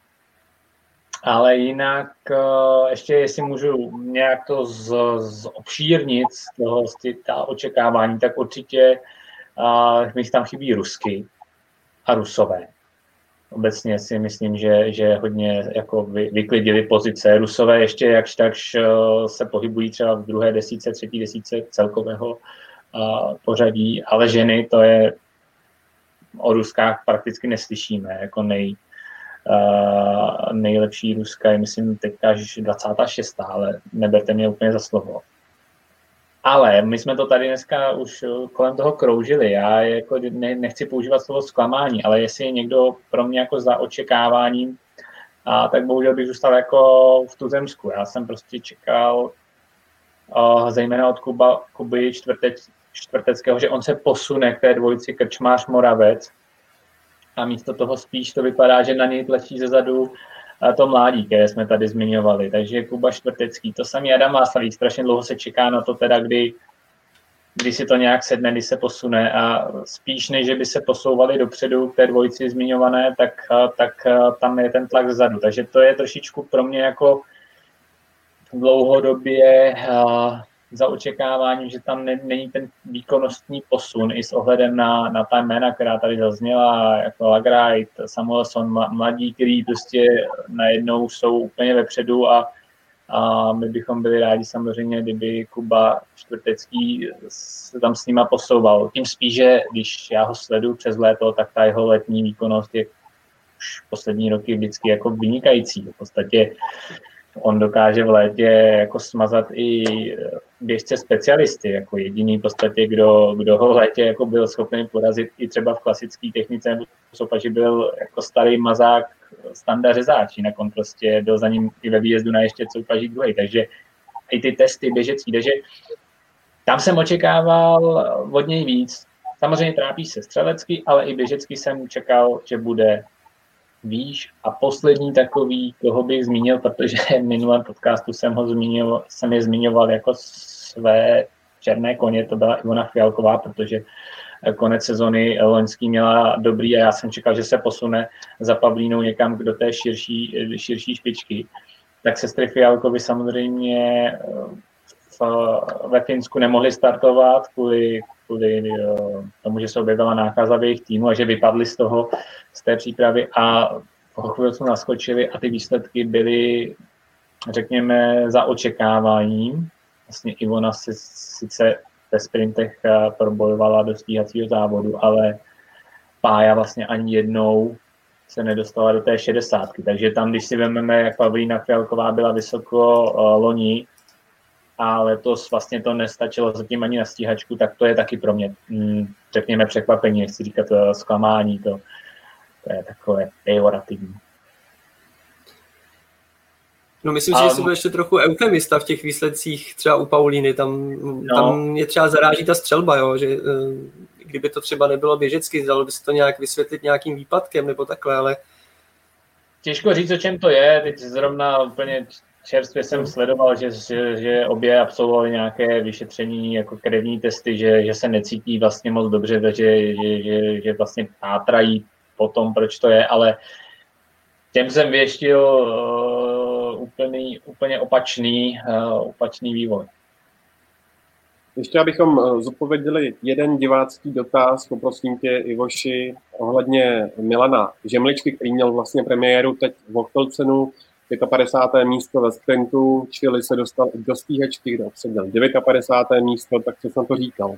Ale jinak eh, ještě, jestli můžu nějak to z, z obšírnit toho, z ty, ta očekávání, tak určitě uh, mi tam chybí rusky a rusové. Obecně si myslím, že, že hodně jako vy, vyklidili pozice. Rusové ještě jakž takž uh, se pohybují třeba v druhé desíce, třetí desíce celkového uh, pořadí, ale ženy to je o Ruskách prakticky neslyšíme jako nej, Uh, nejlepší Ruska je, myslím, teďka až 26. ale neberte mě úplně za slovo. Ale my jsme to tady dneska už kolem toho kroužili. Já jako ne, nechci používat slovo zklamání, ale jestli je někdo pro mě jako za očekáváním, a tak bohužel bych zůstal jako v Tuzemsku. Já jsem prostě čekal uh, zejména od Kuba, Kuby čtvrtec, čtvrteckého, že on se posune k té dvojici Krčmář Moravec, a místo toho spíš to vypadá, že na něj tlačí ze zadu to mládí, které jsme tady zmiňovali. Takže Kuba Švrtecký, to samý Adam Václavý, strašně dlouho se čeká na to teda, kdy kdy si to nějak sedne, kdy se posune a spíš než, že by se posouvali dopředu k té dvojici zmiňované, tak, tak tam je ten tlak zadu. Takže to je trošičku pro mě jako dlouhodobě za očekáváním, že tam ne, není ten výkonnostní posun i s ohledem na, na ta jména, která tady zazněla, jako Lagrajt, Samuelson, mladí, kteří prostě najednou jsou úplně vepředu a, a my bychom byli rádi samozřejmě, kdyby Kuba Čtvrtecký se tam s nima posouval. Tím spíš, že když já ho sleduju přes léto, tak ta jeho letní výkonnost je už poslední roky vždycky jako vynikající. V podstatě on dokáže v létě jako smazat i běžce specialisty, jako jediný v podstatě, kdo, kdo ho v létě jako byl schopný porazit i třeba v klasické technice nebo soupaži byl jako starý mazák standard řezáč, jinak on prostě byl za ním i ve výjezdu na ještě soupaží druhý, takže i ty testy běžecký, takže tam jsem očekával od něj víc. Samozřejmě trápí se střelecky, ale i běžecky jsem čekal, že bude výš. A poslední takový, koho bych zmínil, protože v minulém podcastu jsem ho zmínil, jsem je zmiňoval jako své černé koně, to byla Ivona Fialková, protože konec sezony loňský měla dobrý a já jsem čekal, že se posune za Pavlínou někam do té širší, širší špičky. Tak sestry Fialkovi samozřejmě v, ve Finsku nemohli startovat kvůli, kvůli tomu, že se objevila nákaza v jejich týmu a že vypadli z toho, z té přípravy a po chvilku naskočili a ty výsledky byly, řekněme, za očekáváním. Vlastně Ivona si sice ve sprintech eh, probojovala do stíhacího závodu, ale Pája vlastně ani jednou se nedostala do té šedesátky. Takže tam, když si vezmeme, jak Pavlína Fialková byla vysoko uh, loni, a letos vlastně to nestačilo zatím ani na stíhačku, tak to je taky pro mě, mm, řekněme, překvapení, nechci říkat uh, zklamání, to, to je takové pejorativní.
No myslím že jsem byl ještě trochu eufemista v těch výsledcích třeba u Paulíny, tam, no. tam je třeba zaráží ta střelba, jo, že eh, kdyby to třeba nebylo běžecky, dalo by se to nějak vysvětlit nějakým výpadkem nebo takhle, ale...
Těžko říct, o čem to je, teď zrovna úplně čerstvě jsem sledoval, že, že, že obě absolvovali nějaké vyšetření, jako krevní testy, že, že se necítí vlastně moc dobře, že, že, že, že vlastně pátrají po tom, proč to je, ale těm jsem věštil uh, úplný, úplně opačný, uh, opačný vývoj.
Ještě abychom eh, zodpověděli jeden divácký dotaz, poprosím tě, Ivoši, ohledně Milana Žemličky, který měl vlastně premiéru teď v Ochtelcenu, 55. místo ve sprintu, čili se dostal do stíhačky, kde obsadil 59. místo, tak co jsem to říkal?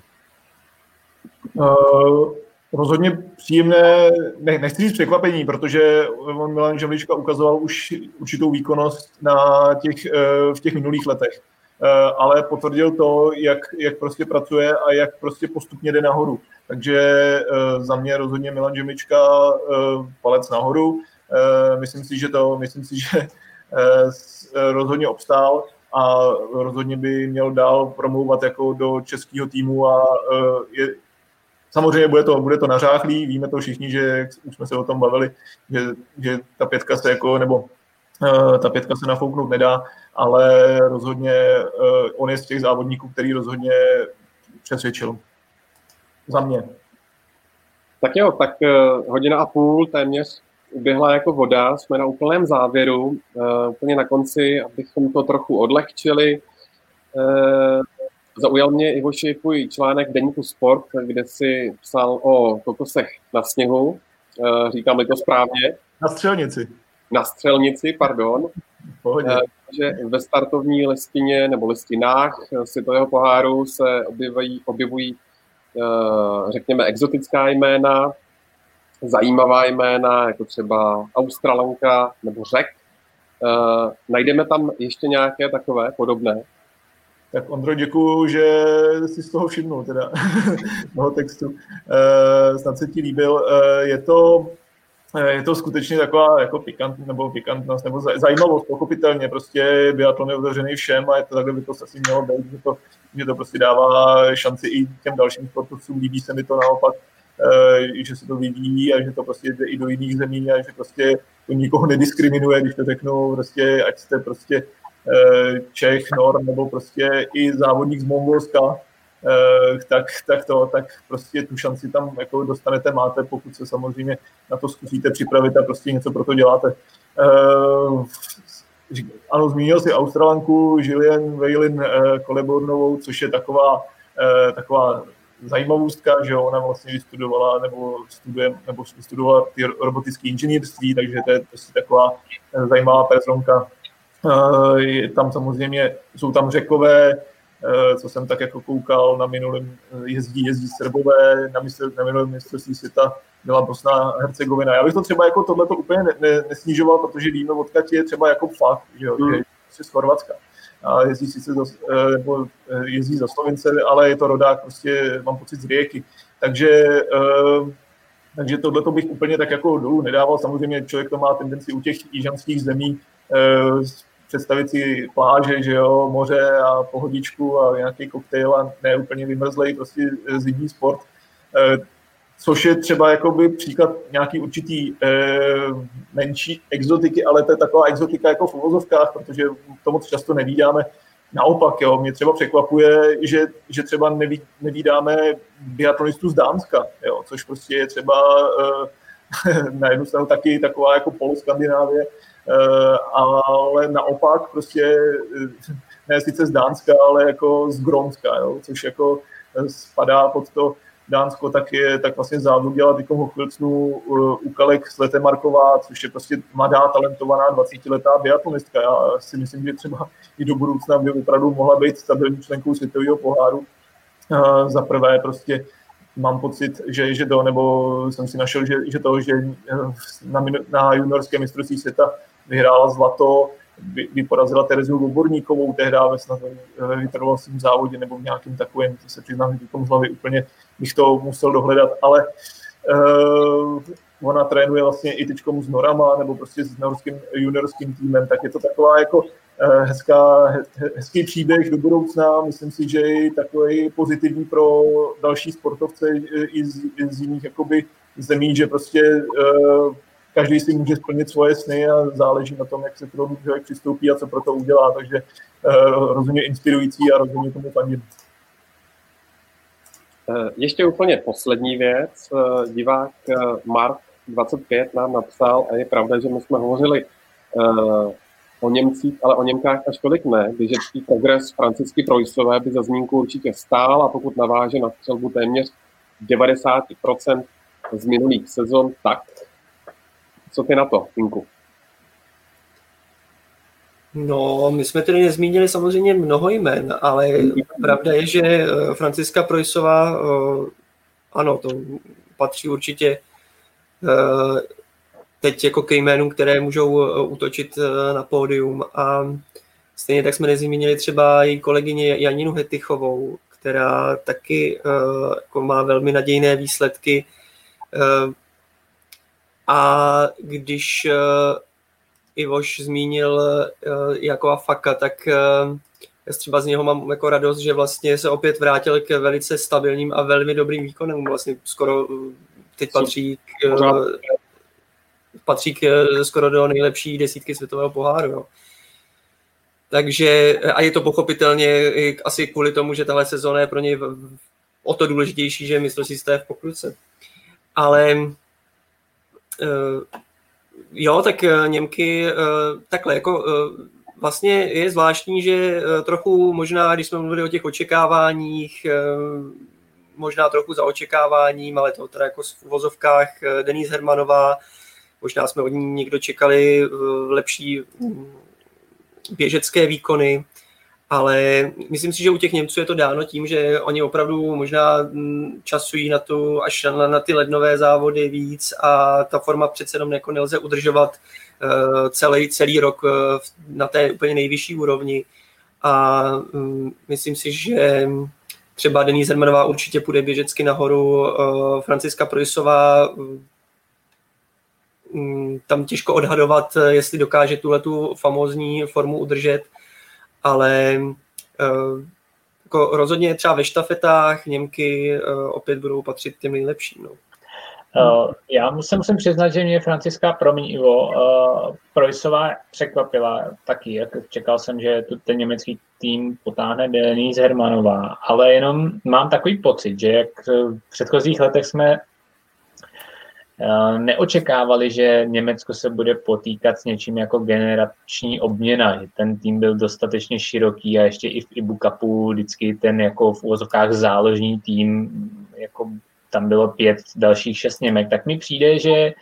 Uh, rozhodně příjemné, ne, nechci říct překvapení, protože on Milan Žemlička ukazoval už určitou výkonnost na těch, uh, v těch minulých letech. Uh, ale potvrdil to, jak, jak prostě pracuje a jak prostě postupně jde nahoru. Takže za mě rozhodně Milan Žemička palec nahoru. Myslím si, že to, myslím si, že rozhodně obstál a rozhodně by měl dál promlouvat jako do českého týmu a je, samozřejmě bude to, bude to nařáchlý, víme to všichni, že už jsme se o tom bavili, že, že ta pětka se jako, nebo ta pětka se nafouknout nedá, ale rozhodně on je z těch závodníků, který rozhodně přesvědčil. Za mě.
Tak jo, tak hodina a půl téměř uběhla jako voda, jsme na úplném závěru, uh, úplně na konci, abychom to trochu odlehčili. Uh, zaujal mě Ivoši tvůj článek Deníku Sport, kde si psal o kokosech na sněhu, uh, říkám-li to správně.
Na střelnici.
Na střelnici, pardon. Uh, že ve startovní listině nebo listinách světového poháru se objevují, objevují řekněme, exotická jména, zajímavá jména, jako třeba Australanka nebo Řek. Uh, najdeme tam ještě nějaké takové podobné?
Tak Ondro, děkuju, že jsi z toho všimnul, teda (laughs) toho textu. Uh, snad se ti líbil. Uh, je to je to skutečně taková jako pikant, nebo pikantnost, nebo zajímavost, pochopitelně, prostě biatlon je otevřený všem a je to takhle by to asi mělo být, že to, že to prostě dává šanci i těm dalším sportovcům, líbí se mi to naopak, že se to vyvíjí a že to prostě jde i do jiných zemí a že prostě to nikoho nediskriminuje, když to řeknu, prostě, ať jste prostě eh, Čech, Nor, nebo prostě i závodník z Mongolska, tak, tak to, tak prostě tu šanci tam jako dostanete, máte, pokud se samozřejmě na to zkusíte připravit a prostě něco pro to děláte. Ano, zmínil si Australanku, Julian Veilin Kolebornovou, což je taková, taková zajímavostka, že ona vlastně vystudovala nebo studuje, nebo vystudovala ty robotické inženýrství, takže to je prostě taková eh, zajímavá personka. Eh, je tam samozřejmě, jsou tam řekové, eh, co jsem tak jako koukal, na minulém jezdí, jezdí Srbové, na, mistr, na minulém mistrovství světa byla Bosna Hercegovina. Já bych to třeba jako tohle úplně ne, ne, nesnižoval, protože víme, odkud je třeba jako fakt, že, jo, mm. že z Chorvatska a jezdí sice za, eh, nebo eh, jezdí za Slovince, ale je to rodák, prostě mám pocit z Rijeky. Takže, eh, takže tohle to bych úplně tak jako dolů nedával. Samozřejmě člověk to má tendenci u těch jižanských zemí představit si pláže, že jo, moře a pohodičku a nějaký koktejl a ne úplně vymrzlej prostě zimní sport což je třeba jakoby příklad nějaký určitý e, menší exotiky, ale to je taková exotika jako v uvozovkách, protože to moc často nevídáme. Naopak, jo, mě třeba překvapuje, že, že třeba neví, nevídáme biatlonistů z Dánska, jo, což prostě je třeba e, (laughs) na jednu stranu taky taková jako poloskandinávie, e, ale naopak prostě ne sice z Dánska, ale jako z Gronska, jo, což jako spadá pod to Dánsko, tak, je, tak vlastně závodila teď ho chvilcnu uh, u Kalek Sletemarková, což je prostě mladá, talentovaná 20-letá biatlonistka. Já si myslím, že třeba i do budoucna by opravdu mohla být stabilní členkou světového poháru. Uh, za prvé prostě mám pocit, že, že to, nebo jsem si našel, že, že to, že uh, na, na juniorské mistrovství světa vyhrála zlato, by, by porazila Terezu Luborníkovou tehdy ve snad vytrvalostním závodě nebo v nějakým takovém, to se přiznám, že z hlavy úplně bych to musel dohledat, ale uh, ona trénuje vlastně i teďkom s Norama nebo prostě s norským juniorským týmem, tak je to taková jako uh, hezká, he, hezký příběh do budoucna. Myslím si, že je takový pozitivní pro další sportovce i z, i z jiných jakoby, zemí, že prostě uh, každý si může splnit svoje sny a záleží na tom, jak se k tomu člověk přistoupí a co pro to udělá. Takže uh, rozhodně inspirující a rozhodně tomu fandím.
Eh, ještě úplně poslední věc. Eh, divák Mark 25 nám napsal, a je pravda, že my jsme hovořili o Němcích, ale o Němkách až tolik ne. Běžecký progres Francisky Projsové by za zmínku určitě stál a pokud naváže na střelbu téměř 90% z minulých sezon, tak co ty na to, Inku?
No, my jsme tedy nezmínili samozřejmě mnoho jmen, ale pravda je, že eh, Franciska Projsová, eh, ano, to patří určitě eh, teď jako ke jménům, které můžou útočit na pódium a stejně tak jsme nezmínili třeba její kolegyně Janinu Hetychovou, která taky jako má velmi nadějné výsledky a když uh, Ivoš zmínil uh, Jakova Faka, tak uh, já třeba z něho mám jako radost, že vlastně se opět vrátil k velice stabilním a velmi dobrým výkonům. Vlastně skoro teď patří k, uh, patří k, skoro do nejlepší desítky světového poháru. Jo. Takže, a je to pochopitelně asi kvůli tomu, že tahle sezóna je pro něj o to důležitější, že mistrovství v pokruce. Ale jo, tak eh, Němky eh, takhle, jako vlastně je zvláštní, že trochu možná, když jsme mluvili o těch očekáváních, možná trochu za očekáváním, ale to teda jako v uvozovkách Denis Hermanová, možná jsme od ní někdo čekali lepší mm, běžecké výkony, ale myslím si, že u těch Němců je to dáno tím, že oni opravdu možná mm, časují na, tu, až na, na ty lednové závody víc a ta forma přece jenom jako nelze udržovat uh, celý, celý rok uh, na té úplně nejvyšší úrovni. A um, myslím si, že třeba Denise Hermanová určitě půjde běžecky nahoru, uh, Franciska Projsová um, tam těžko odhadovat, jestli dokáže tuhle tu famózní formu udržet, ale uh, jako rozhodně třeba ve štafetách Němky uh, opět budou patřit těm nejlepším. No.
Uh, já musím, musím přiznat, že mě Franciská promiň Ivo, uh, Projsová překvapila taky. Jak čekal jsem, že tu ten německý tým potáhne Denise Hermanová, ale jenom mám takový pocit, že jak v předchozích letech jsme neočekávali, že Německo se bude potýkat s něčím jako generační obměna, ten tým byl dostatečně široký a ještě i v Ibu Cupu vždycky ten jako v úvozovkách záložní tým jako tam bylo pět dalších šest Němek, tak mi přijde, že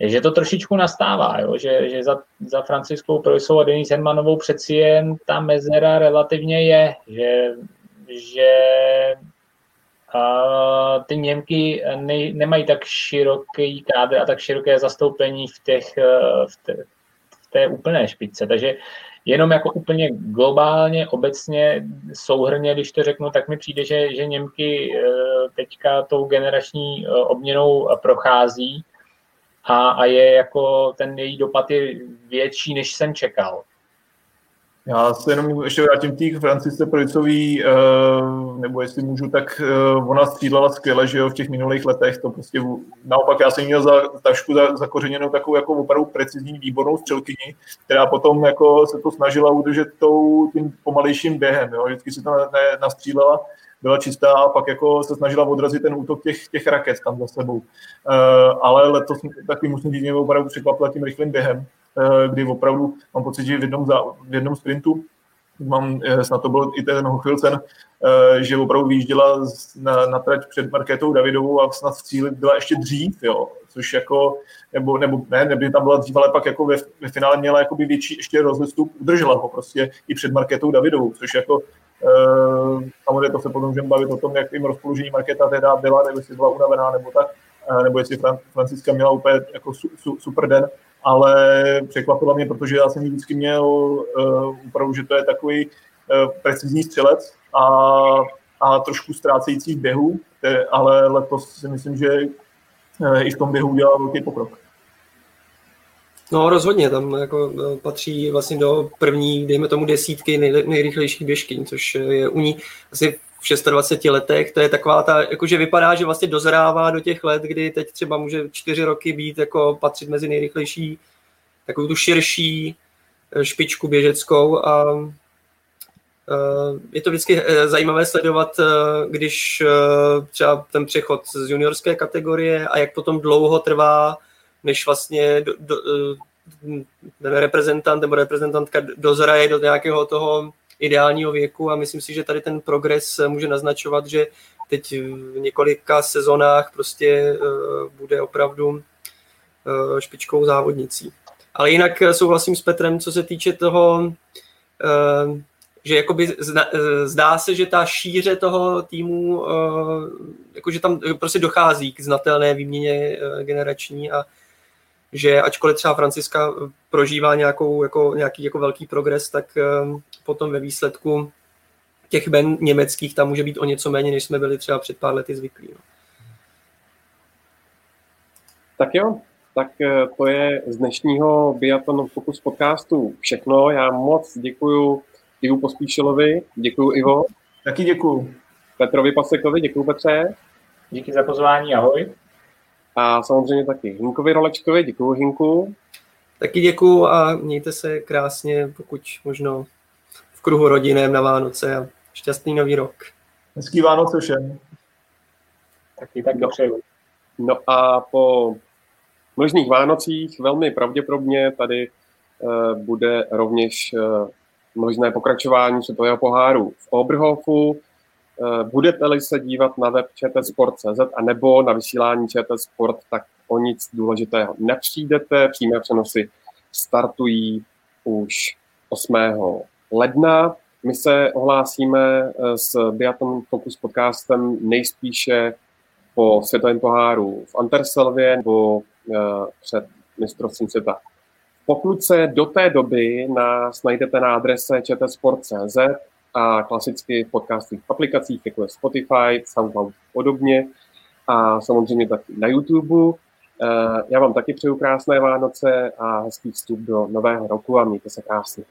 že to trošičku nastává, jo? Že, že za, za Franciskou Projsou a Denis Hermanovou přeci jen ta mezera relativně je, že, že ty Němky ne, nemají tak široký kádr a tak široké zastoupení v, těch, v, té, v té úplné špičce. Takže jenom jako úplně globálně, obecně, souhrně, když to řeknu, tak mi přijde, že, že Němky eh, teďka tou generační eh, obměnou prochází a, a je jako ten její dopad je větší, než jsem čekal.
Já se jenom ještě vrátím té Francisce Projicový, eh, nebo jestli můžu, tak ona střídala skvěle, že jo, v těch minulých letech, to prostě naopak já jsem měl za, trošku za, zakořeněnou takovou jako opravdu precizní výbornou střelkyni, která potom jako se to snažila udržet tou, tím pomalejším během, jo, vždycky si to ne, ne, nastřílela, byla čistá a pak jako se snažila odrazit ten útok těch, těch raket tam za sebou. Uh, ale letos taky musím říct, mě opravdu překvapila tím rychlým během, kdy opravdu mám pocit, že v jednom, za, v jednom sprintu mám, eh, snad to byl i ten Hochfilcen, že opravdu vyjížděla na, na trať před Markétou Davidovou a snad v cíli byla ještě dřív, jo, což jako, nebo, nebo ne, neby tam byla dřív, ale pak jako ve, ve finále měla jakoby větší ještě rozestup, udržela ho prostě i před Markétou Davidovou, což jako Uh, samozřejmě to se potom můžeme bavit o tom, jak jim rozpoložení Marketa teda byla, nebo jestli byla unavená, nebo tak, nebo jestli Fran- Franciska měla úplně jako su, su, super den, ale překvapila mě, protože já jsem vždycky měl uh, opravdu, že to je takový uh, precizní střelec a, a trošku ztrácející v běhu, ale letos si myslím, že uh, i v tom běhu udělal velký pokrok.
No rozhodně, tam jako patří vlastně do první, dejme tomu desítky nej, nejrychlejších běžkyň, což je u ní asi v 26 letech, to je taková ta, jakože vypadá, že vlastně dozrává do těch let, kdy teď třeba může čtyři roky být, jako patřit mezi nejrychlejší, takovou tu širší e, špičku běžeckou a e, je to vždycky zajímavé sledovat, když třeba ten přechod z juniorské kategorie a jak potom dlouho trvá než vlastně do, do, eh, ten reprezentant nebo reprezentantka dozraje do nějakého toho ideálního věku a myslím si, že tady ten progres může naznačovat, že teď v několika sezonách prostě eh, bude opravdu eh, špičkou závodnicí. Ale jinak souhlasím s Petrem, co se týče toho, že jakoby zdá se, že ta šíře toho týmu, jakože tam prostě dochází k znatelné výměně generační a že ačkoliv třeba Franciska prožívá nějakou, jako, nějaký jako velký progres, tak um, potom ve výsledku těch ben německých tam může být o něco méně, než jsme byli třeba před pár lety zvyklí. No.
Tak jo, tak eh, to je z dnešního Biathlon Focus podcastu všechno. Já moc děkuji Ivu Pospíšilovi, děkuji Ivo.
Taky děkuji.
Petrovi Pasekovi, děkuji Petře.
Díky za pozvání, ahoj.
A samozřejmě taky Hinkovi Rolečkovi, děkuji Hinku.
Taky děkuji a mějte se krásně, pokud možno v kruhu rodinem na Vánoce a šťastný nový rok.
Hezký Vánoce všem.
Taky tak dopřeju.
No a po možných Vánocích velmi pravděpodobně tady uh, bude rovněž uh, možné pokračování světového poháru v Oberhofu. Eh, budete-li se dívat na web čtsport.cz a nebo na vysílání ČT Sport, tak o nic důležitého nepřijdete. Přímé přenosy startují už 8. ledna. My se ohlásíme eh, s Biathlon Focus podcastem nejspíše po světovém poháru v Anterselvě nebo eh, před mistrovstvím světa. Pokud se do té doby nás najdete na adrese čtsport.cz a klasicky v podcastových aplikacích, jako je Spotify, SoundCloud podobně a samozřejmě taky na YouTube. Eh, já vám taky přeju krásné Vánoce a hezký vstup do nového roku a mějte se krásně.